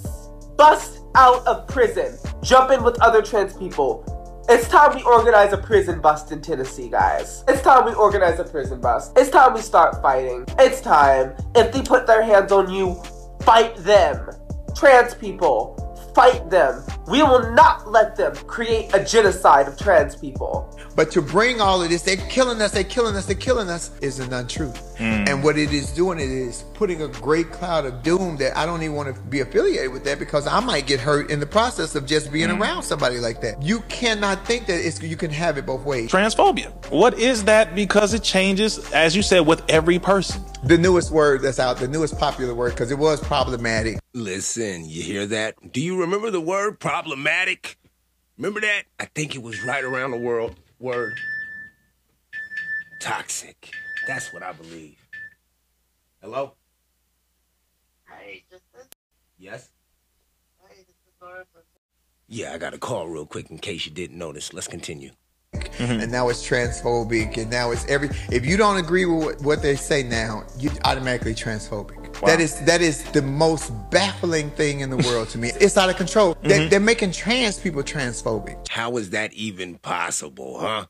Bust out of prison. Jump in with other trans people. It's time we organize a prison bust in Tennessee, guys. It's time we organize a prison bust. It's time we start fighting. It's time. If they put their hands on you, fight them. Trans people, fight them. We will not let them create a genocide of trans people. But to bring all of this, they're killing us, they're killing us, they're killing us, is an untruth. Mm. And what it is doing, it is putting a great cloud of doom that I don't even want to be affiliated with that because I might get hurt in the process of just being Mm. around somebody like that. You cannot think that it's you can have it both ways. Transphobia. What is that? Because it changes, as you said, with every person. The newest word that's out, the newest popular word, because it was problematic. Listen, you hear that? Do you remember the word problematic? Remember that? I think it was right around the world word toxic. That's what I believe. Hello? Hey, Yes? Hey, Yeah, I got a call real quick in case you didn't notice. Let's continue. Mm-hmm. and now it's transphobic, and now it's every. If you don't agree with what, what they say now, you automatically transphobic. wow. That is that is the most baffling thing in the [laughs] world to me. It's out of control. They, mm-hmm. they're making trans people transphobic. How is that even possible, huh?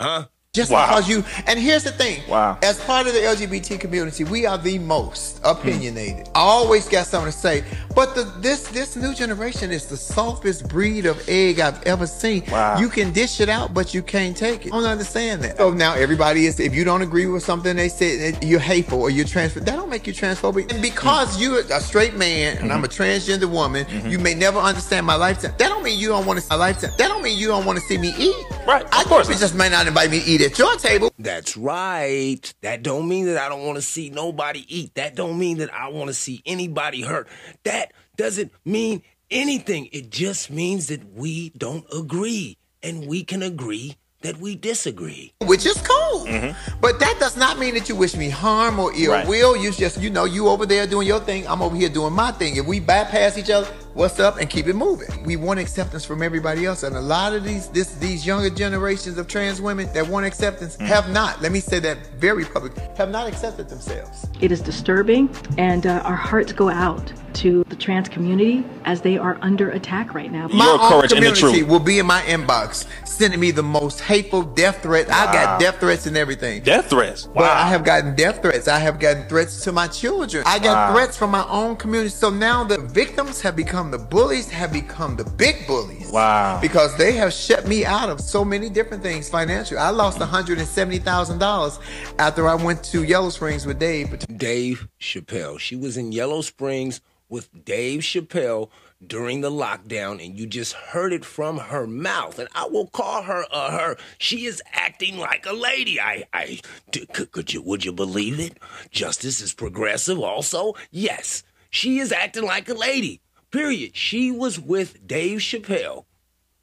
Huh? Just Wow. because you and here's the thing. Wow. As part of the LGBT community, we are the most opinionated. Hmm. I always got something to say. But the this this new generation is the softest breed of egg I've ever seen. Wow. You can dish it out, but you can't take it. I don't understand that. So now everybody is if you don't agree with something they say you're hateful or you're trans that don't make you transphobic. And because hmm. you're a straight man and I'm a hmm. transgender woman, you may never understand my lifestyle. That don't mean you don't want to see my lifestyle. That don't mean you don't want to see me eat. Right. I of course. You just may not invite me to eat at your table. That's right. That don't mean that I don't want to see nobody eat. That don't mean that I want to see anybody hurt. That doesn't mean anything. It just means that we don't agree and we can agree that we disagree. which is cool. Mm-hmm. But that does not mean that you wish me harm or ill Right. will. You just, you know, you over there doing your thing. I'm over here doing my thing. If we bypass each other, what's up, and keep it moving. We want acceptance from everybody else, and a lot of these, this, these younger generations of trans women that want acceptance have not. Let me say that very public. Have not accepted themselves. It is disturbing, and uh, our hearts go out to the trans community as they are under attack right now. My own community will be in my inbox sending me the most hateful death threats. I got death threats and everything. Death threats. But I have gotten death threats. I have gotten threats to my children. I got Wow. threats from my own community. So now the victims have become the bullies, have become the big bullies. Wow. Because they have shut me out of so many different things financially. I lost $170,000 after I went to Yellow Springs with Dave. Dave Chappelle. She was in Yellow Springs with Dave Chappelle during the lockdown, and you just heard it from her mouth. And I will call her a her. She is acting like a lady. I, I, d- could, could you, would you believe it? Justice is progressive. Also, yes, she is acting like a lady. Period. She was with Dave Chappelle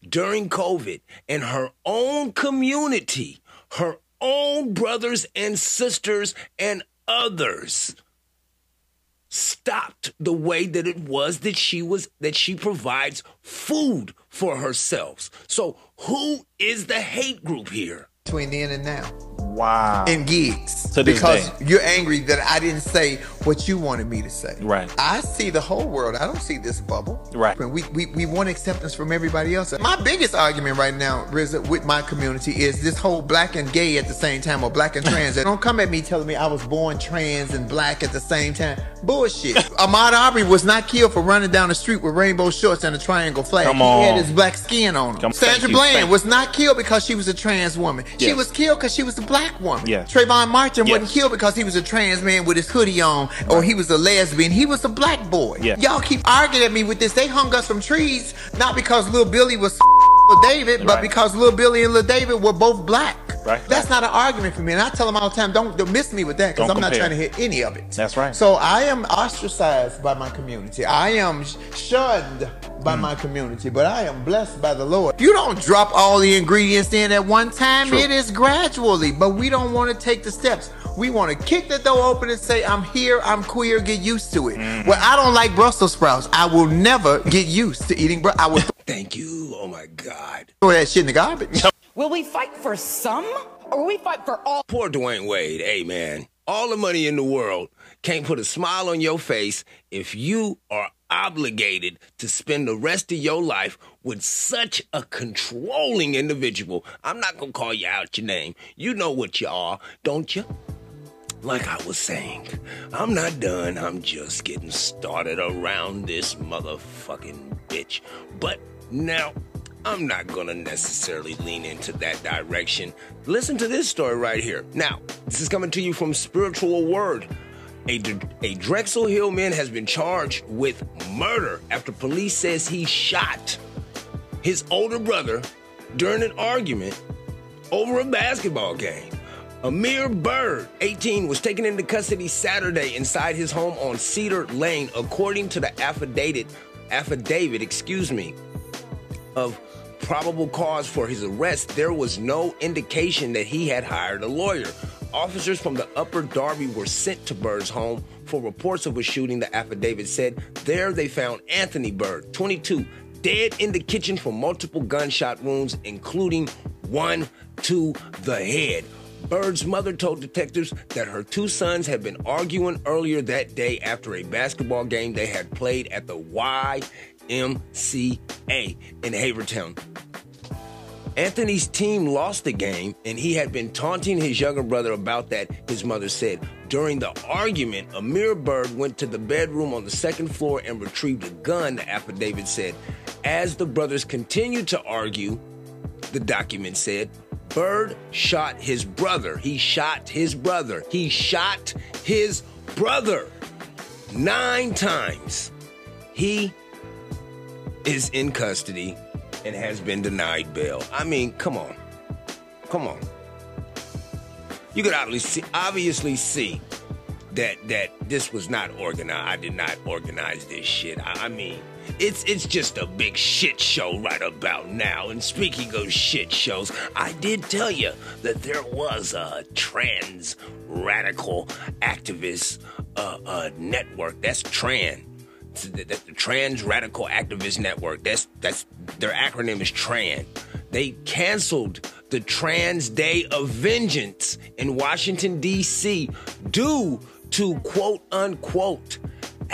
during COVID, and her own community, her own brothers and sisters and others stopped the way that it was that she was that she provides food for herself. So who is the hate group here? Between then and now. Wow. In gigs. To this because day. you're angry that I didn't say what you wanted me to say. Right. I see the whole world. I don't see this bubble. Right. And we, we, we want acceptance from everybody else. My biggest argument right now, RZA, with my community is this whole black and gay at the same time or black and trans. [laughs] don't come at me telling me I was born trans and black at the same time. Bullshit. [laughs] Ahmaud Arbery was not killed for running down the street with rainbow shorts and a triangle flag. Come on. He had his black skin on him. Come- Sandra you, Bland was not killed because she was a trans woman. She was killed because she was a black woman. Yes. Trayvon Martin wasn't killed because he was a trans man with his hoodie on or he was a lesbian. He was a black boy. Y'all keep arguing at me with this. They hung us from trees not because Lil Billy was Lil David, but Right. because Lil Billy and Lil David were both black. Right. That's not an argument for me. And I tell them all the time, don't, don't miss me with that because I'm not trying to hear any of it. That's right. So I am ostracized by my community. I am shunned by hmm. my community, but I am blessed by the Lord. You don't drop all the ingredients in at one time. True. It is gradually, but we don't want to take the steps. We want to kick the door open and say, I'm here, I'm queer, get used to it. Mm-hmm. Well, I don't like Brussels sprouts. I will never get used to eating Brussels. I will [laughs] Thank you. Oh my God. throw that shit in the garbage. Will we fight for some or will we fight for all? Poor Dwyane Wade. Hey man, all the money in the world can't put a smile on your face if you are obligated to spend the rest of your life with such a controlling individual. I'm not gonna call you out your name. You know what you are, don't you? Like I was saying, I'm not done. I'm just getting started around this motherfucking bitch. But now, I'm not gonna necessarily lean into that direction. Listen to this story right here. Now, this is coming to you from Spiritual Word. A, a Drexel Hill man has been charged with murder after police says he shot his older brother during an argument over a basketball game. Amir Bird, 18, was taken into custody Saturday inside his home on Cedar Lane, according to the affidavit, affidavit, excuse me, of probable cause for his arrest. There was no indication that he had hired a lawyer. Officers from the Upper Darby were sent to Bird's home for reports of a shooting. The affidavit said there they found Anthony Bird, 22, dead in the kitchen from multiple gunshot wounds, including one to the head. Bird's mother told detectives that her two sons had been arguing earlier that day after a basketball game they had played at the YMCA in Havertown. Anthony's team lost the game, and he had been taunting his younger brother about that, his mother said. During the argument, Amir Bird went to the bedroom on the second floor and retrieved a gun, the affidavit said. As the brothers continued to argue, the document said, Bird shot his brother. He shot his brother. He shot his brother nine times. He is in custody and has been denied bail. I mean, come on. Come on. You could obviously see, obviously see that that this was not organized. I did not organize this shit. I, I mean, it's it's just a big shit show right about now. And speaking of shit shows, I did tell you that there was a trans radical activist uh, uh, network. That's Tran. The, the, Trans Radical Activist Network. That's that's their acronym is Tran. They canceled the Trans Day of Vengeance in Washington D.C. due to quote unquote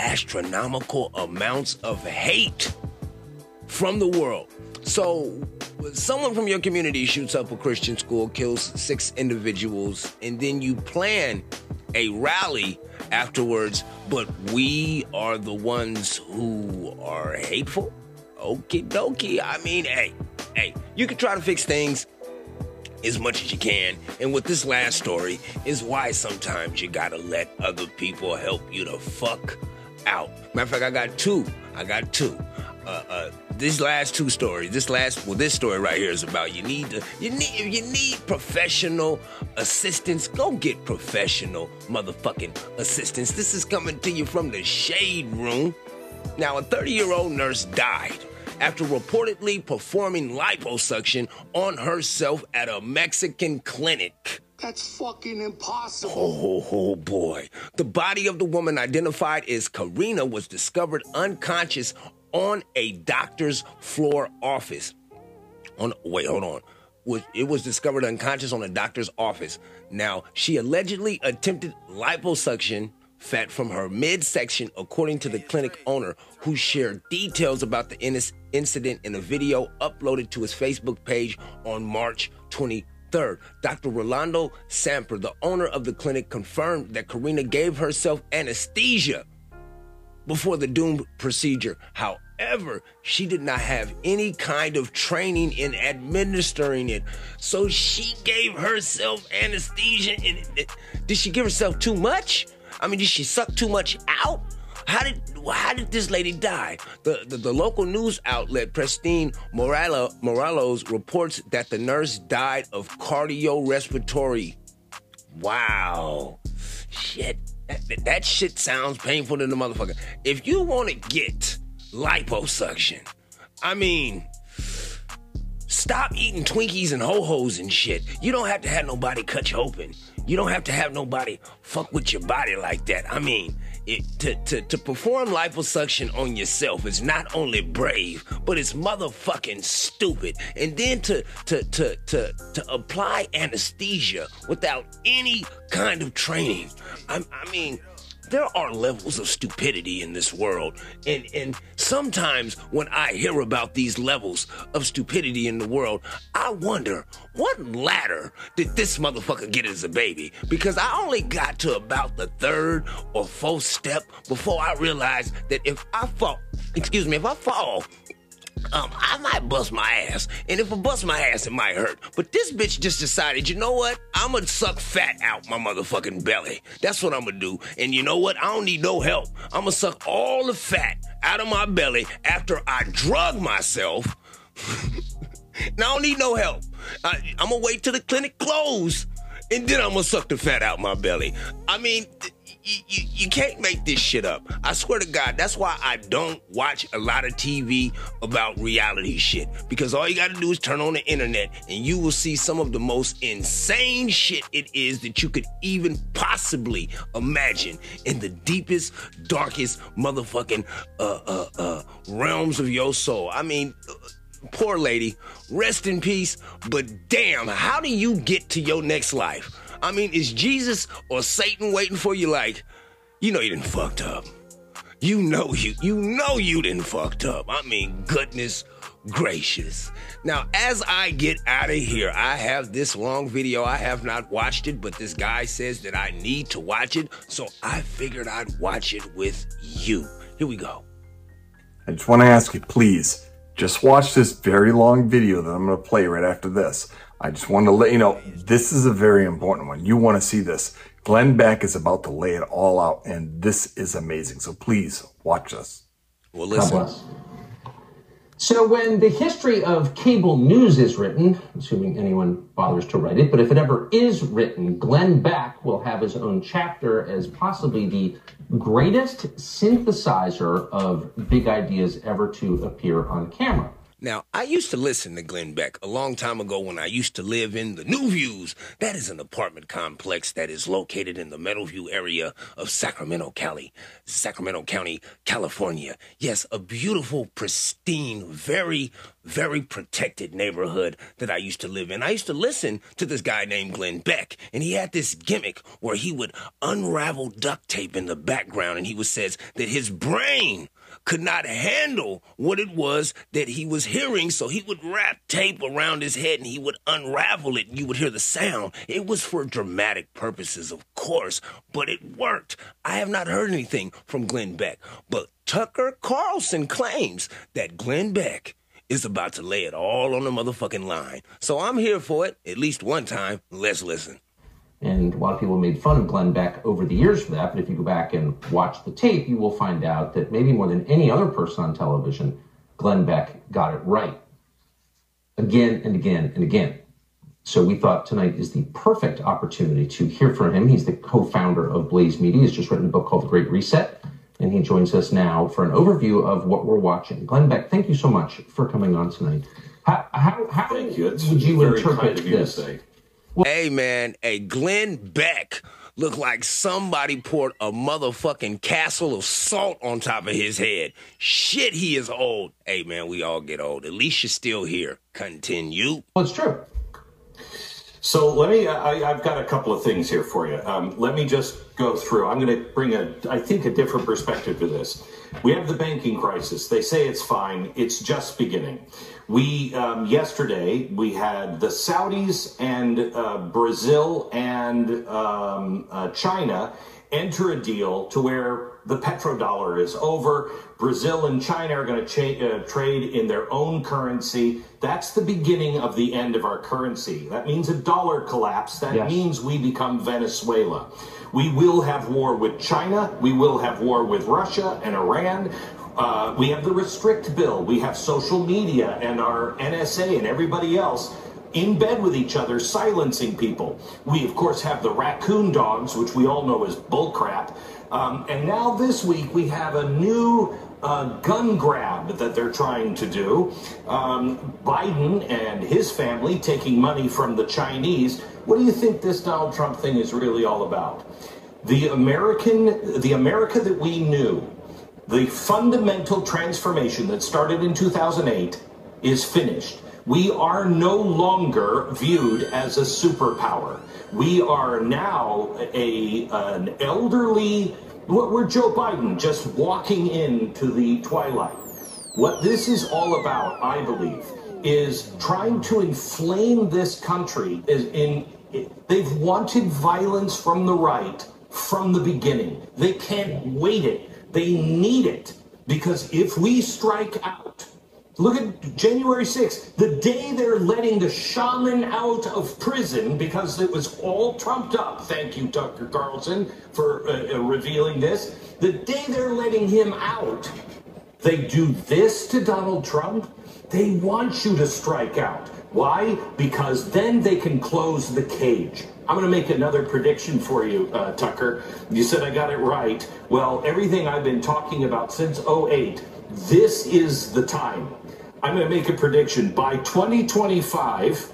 astronomical amounts of hate from the world. So, someone from your community shoots up a Christian school, kills six individuals, and then you plan a rally afterwards, but we are the ones who are hateful? Okie dokie. I mean, hey, hey, you can try to fix things as much as you can. And with this last story is why sometimes you gotta let other people help you to fuck out. Matter of fact, I got two. I got two. Uh, uh, these last two stories, this last, well, this story right here is about you need to, you need, if you need professional assistance, go get professional motherfucking assistance. This is coming to you from the shade room. Now, a 30 year old nurse died after reportedly performing liposuction on herself at a Mexican clinic. That's fucking impossible. Oh, oh, oh, boy. The body of the woman identified as Karina was discovered unconscious on a doctor's floor office. On wait, hold on. Was it was discovered unconscious on a doctor's office. Now, she allegedly attempted liposuction fat from her midsection, according to the clinic owner, who shared details about the incident in a video uploaded to his Facebook page on March 23rd. Dr. Rolando Samper, the owner of the clinic, confirmed that Karina gave herself anesthesia before the doomed procedure. However, she did not have any kind of training in administering it. So she gave herself anesthesia. And did she give herself too much? I mean, did she suck too much out? How did how did this lady die? The the, the local news outlet Pristine Moralo, Morelos reports that the nurse died of cardiorespiratory. Wow, shit. That, that shit sounds painful to the motherfucker. If you want to get liposuction, I mean, stop eating Twinkies and ho hos and shit. You don't have to have nobody cut you open. You don't have to have nobody fuck with your body like that. I mean, it, to, to, to perform liposuction on yourself is not only brave, but it's motherfucking stupid. And then to to to to to apply anesthesia without any kind of training. I, I mean, there are levels of stupidity in this world. And and sometimes when I hear about these levels of stupidity in the world, I wonder what ladder did this motherfucker get as a baby? Because I only got to about the third or fourth step before I realized that if I fall, excuse me, if I fall um, I might bust my ass. And if I bust my ass, it might hurt. But this bitch just decided, you know what? I'm gonna suck fat out my motherfucking belly. That's what I'm gonna do. And you know what? I don't need no help. I'm gonna suck all the fat out of my belly after I drug myself. [laughs] now I don't need no help. I, I'm gonna wait till the clinic close. And then I'm gonna suck the fat out my belly. I mean, you, you, can't make this shit up. I swear to God, that's why I don't watch a lot of TV about reality shit. Because all you gotta do is turn on the internet and you will see some of the most insane shit it is that you could even possibly imagine in the deepest, darkest motherfucking uh, uh, uh, realms of your soul. I mean, poor lady, rest in peace, but damn, how do you get to your next life? I mean, is Jesus or Satan waiting for you like, you know you didn't fucked up. You know you you know you didn't fucked up. I mean, goodness gracious. Now, as I get out of here, I have this long video. I have not watched it, but this guy says that I need to watch it, so I figured I'd watch it with you. Here we go. I just want to ask you, please, just watch this very long video that I'm going to play right after this. I just want to let you know this is a very important one. You want to see this. Glenn Beck is about to lay it all out, and this is amazing. So please watch us. Well, listen. So, when the history of cable news is written, assuming anyone bothers to write it, but if it ever is written, Glenn Beck will have his own chapter as possibly the greatest synthesizer of big ideas ever to appear on camera. Now, I used to listen to Glenn Beck a long time ago when I used to live in the New Views. That is an apartment complex that is located in the Meadowview area of Sacramento County, Sacramento County, California. Yes, a beautiful, pristine, very, very protected neighborhood that I used to live in. I used to listen to this guy named Glenn Beck, and he had this gimmick where he would unravel duct tape in the background, and he would says that his brain could not handle what it was that he was hearing, so he would wrap tape around his head and he would unravel it and you would hear the sound. It was for dramatic purposes, of course, but it worked. I have not heard anything from Glenn Beck, but Tucker Carlson claims that Glenn Beck is about to lay it all on the motherfucking line. So I'm here for it, at least one time. Let's listen. And a lot of people made fun of Glenn Beck over the years for that. But if you go back and watch the tape, you will find out that maybe more than any other person on television, Glenn Beck got it right again and again and again. So we thought tonight is the perfect opportunity to hear from him. He's the co-founder of Blaze Media. He's just written a book called The Great Reset, and he joins us now for an overview of what we're watching. Glenn Beck, thank you so much for coming on tonight. How, how, how Thank you. It's would you interpret kind of you to this? Hey man, a Glenn Beck looked like somebody poured a motherfucking castle of salt on top of his head. Shit, he is old. Hey man, we all get old. At least you're still here. Continue. It's true. So let me, I, I've got a couple of things here for you. Um, let me just go through. I'm going to bring a, I think, a different perspective to this. We have the banking crisis. They say it's fine. It's just beginning. We, um, yesterday, we had the Saudis and uh, Brazil and um, uh, China enter a deal to where the petrodollar is over. Brazil and China are going to uh, trade in their own currency. That's the beginning of the end of our currency. That means a dollar collapse. That Yes. means we become Venezuela. We will have war with China. We will have war with Russia and Iran. Uh, we have the restrict bill. We have social media and our NSA and everybody else in bed with each other, silencing people. We, of course, have the raccoon dogs, which we all know is bullcrap. Um, and now this week we have a new uh, gun grab that they're trying to do. Um, Biden and his family taking money from the Chinese. What do you think this Donald Trump thing is really all about? The American, the America that we knew, the fundamental transformation that started in 2008 is finished. We are no longer viewed as a superpower. We are now a an elderly. We're Joe Biden just walking into the twilight. What this is all about, I believe, is trying to inflame this country. Is in they've wanted violence from the right from the beginning. They can't wait it. They need it because if we strike out, look at January 6th, the day they're letting the shaman out of prison because it was all trumped up. Thank you, Tucker Carlson, for uh, uh, revealing this. The day they're letting him out, they do this to Donald Trump. They want you to strike out. Why? Because then they can close the cage. I'm going to make another prediction for you, uh, Tucker. You said I got it right. Well, everything I've been talking about since 08, this is the time. I'm going to make a prediction. By 2025,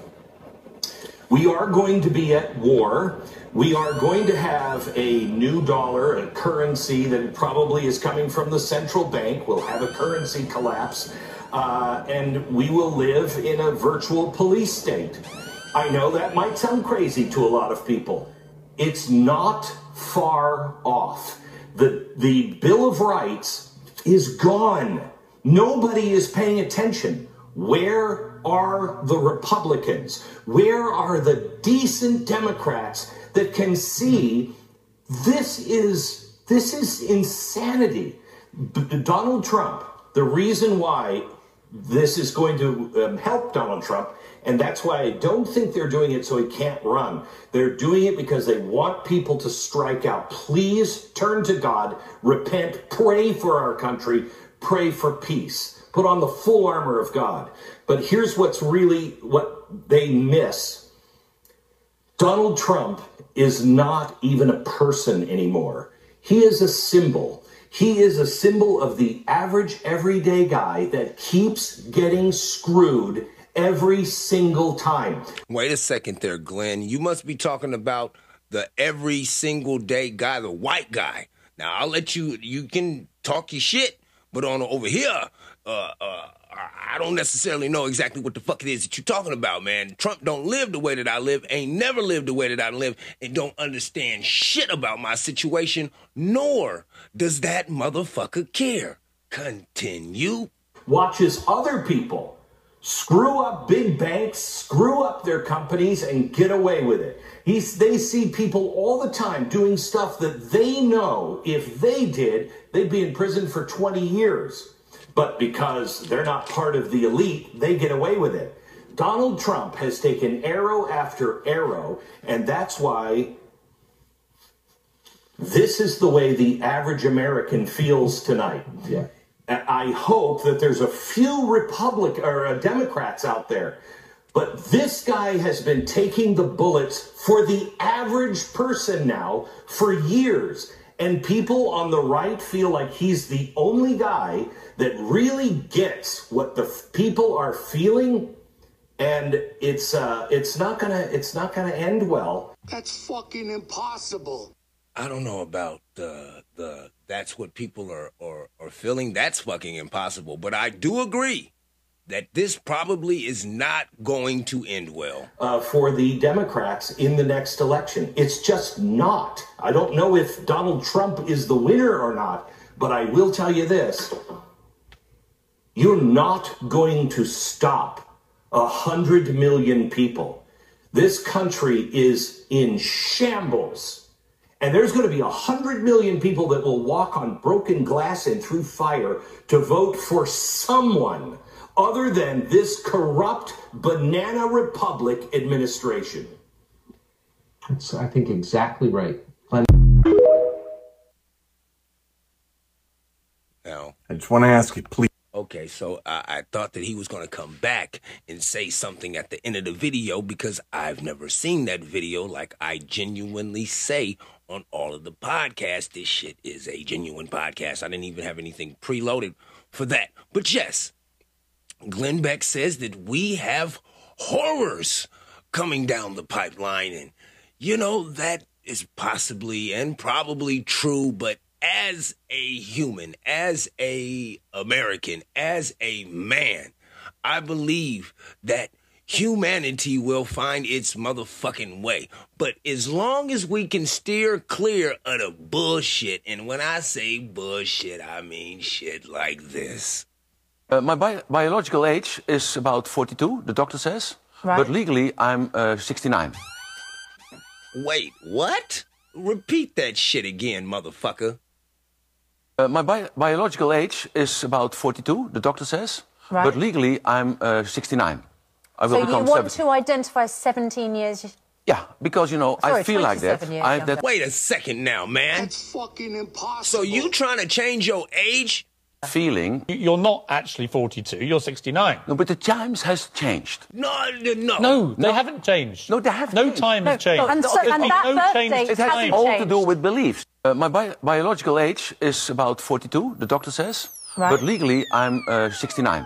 we are going to be at war. We are going to have a new dollar, a currency that probably is coming from the central bank. We'll have a currency collapse. Uh, and we will live in a virtual police state. I know that might sound crazy to a lot of people. It's not far off. The, the Bill of Rights is gone. Nobody is paying attention. Where are the Republicans? Where are the decent Democrats that can see this is this is insanity? B- Donald Trump, the reason why this is going to um, help Donald Trump. And that's why I don't think they're doing it so he can't run. They're doing it because they want people to strike out. Please turn to God, repent, pray for our country, pray for peace. Put on the full armor of God. But here's what's really what they miss. Donald Trump is not even a person anymore. He is a symbol. He is a symbol of the average everyday guy that keeps getting screwed every single time. Wait a second there, Glenn. You must be talking about the every single day guy, the white guy. Now I'll let you. You can talk your shit, but on over here, uh, uh, I don't necessarily know exactly what the fuck it is that you're talking about, man. Trump don't live the way that I live, ain't never lived the way that I live, and don't understand shit about my situation, nor does that motherfucker care. Continue. Watches other people screw up big banks, screw up their companies, and get away with it. He's, they see people all the time doing stuff that they know if they did, they'd be in prison for 20 years. But because they're not part of the elite, they get away with it. Donald Trump has taken arrow after arrow, and that's why this is the way the average American feels tonight. Yeah. I hope that there's a few Republic or uh, Democrats out there, but this guy has been taking the bullets for the average person now for years. And people on the right feel like he's the only guy that really gets what the f- people are feeling, and it's uh, it's not gonna it's not gonna end well. That's fucking impossible. I don't know about the the that's what people are, are are feeling. That's fucking impossible. But I do agree that this probably is not going to end well. uh, for the Democrats in the next election. It's just not. I don't know if Donald Trump is the winner or not, but I will tell you this. You're not going to stop a hundred million people. This country is in shambles. And there's going to be a hundred million people that will walk on broken glass and through fire to vote for someone other than this corrupt banana republic administration. That's, I think, exactly right. Now, I just want to ask you, please. Okay, so I, I thought that he was going to come back and say something at the end of the video because I've never seen that video like I genuinely say on all of the podcasts. This shit is a genuine podcast. I didn't even have anything preloaded for that. But yes, Glenn Beck says that we have horrors coming down the pipeline. And, you know, that is possibly and probably true, but as a human, as a American, as a man, I believe that humanity will find its motherfucking way. But as long as we can steer clear of the bullshit, and when I say bullshit, I mean shit like this. Uh, my bi- biological age is about 42, the doctor says. Right. But legally, I'm uh, 69. Wait, what? Repeat that shit again, motherfucker. Uh, my bi- biological age is about 42, the doctor says. Right. But legally, I'm uh, 69. I will so you want 70. to identify 17 years? Yeah, because, you know, I feel like that. I, that. Wait a second now, man. That's fucking impossible. So you trying to change your age feeling. You're not actually 42, you're 69. No, but the times has changed. No, no, No, they haven't changed. No, they have No time has changed. and so- There's and that no change It has time. hasn't all to do with beliefs. Uh, my bi- biological age is about 42, the doctor says. Right. But legally, I'm uh, 69.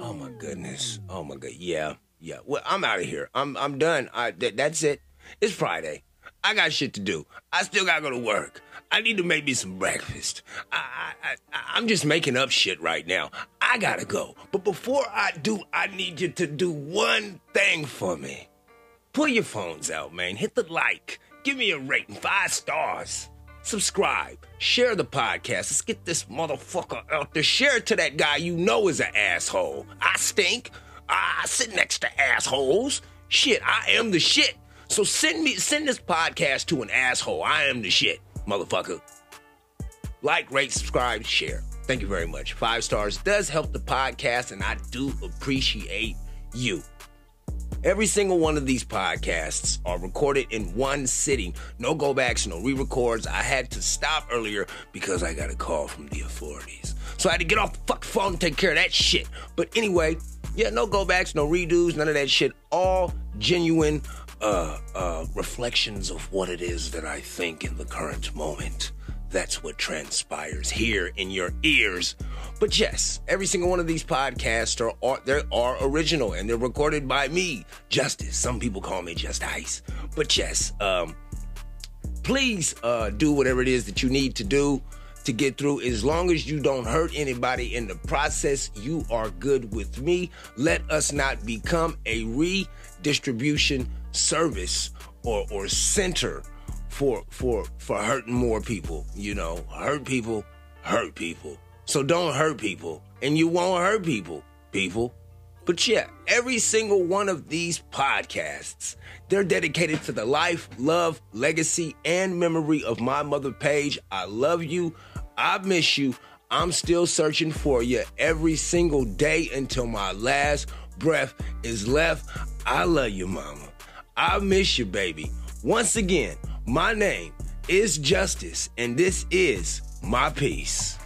Oh my goodness. Oh my god. Yeah. Yeah. Well, I'm out of here. I'm I'm done. I th- that's it. It's Friday. I got shit to do. I still gotta go to work. I need to make me some breakfast. I, I, I I'm just making up shit right now. I gotta go. But before I do, I need you to do one thing for me. Pull your phones out, man. Hit the like. Give me a rating, five stars. Subscribe. Share the podcast. Let's get this motherfucker out there. Share it to that guy you know is an asshole. I stink. I sit next to assholes. Shit, I am the shit. So send me send this podcast to an asshole. I am the shit, motherfucker. Like, rate, subscribe, share. Thank you very much. Five stars does help the podcast, and I do appreciate you. Every single one of these podcasts are recorded in one sitting. No go backs, no re records. I had to stop earlier because I got a call from the authorities. So I had to get off the fuck phone and take care of that shit. But anyway, yeah, no go backs, no redos, none of that shit. All genuine uh, uh, reflections of what it is that I think in the current moment. That's what transpires here in your ears. But yes, every single one of these podcasts are, are they are original and they're recorded by me, Justice. Some people call me Just Ice. But yes, um, please uh, do whatever it is that you need to do to get through. As long as you don't hurt anybody in the process, you are good with me. Let us not become a redistribution service or or center for for for hurting more people. You know, hurt people, hurt people. So don't hurt people, and you won't hurt people, people. But yeah, every single one of these podcasts, they're dedicated to the life, love, legacy, and memory of my mother Paige. I love you. I miss you. I'm still searching for you every single day until my last breath is left. I love you, mama. I miss you, baby. Once again, my name is Justice, and this is my peace.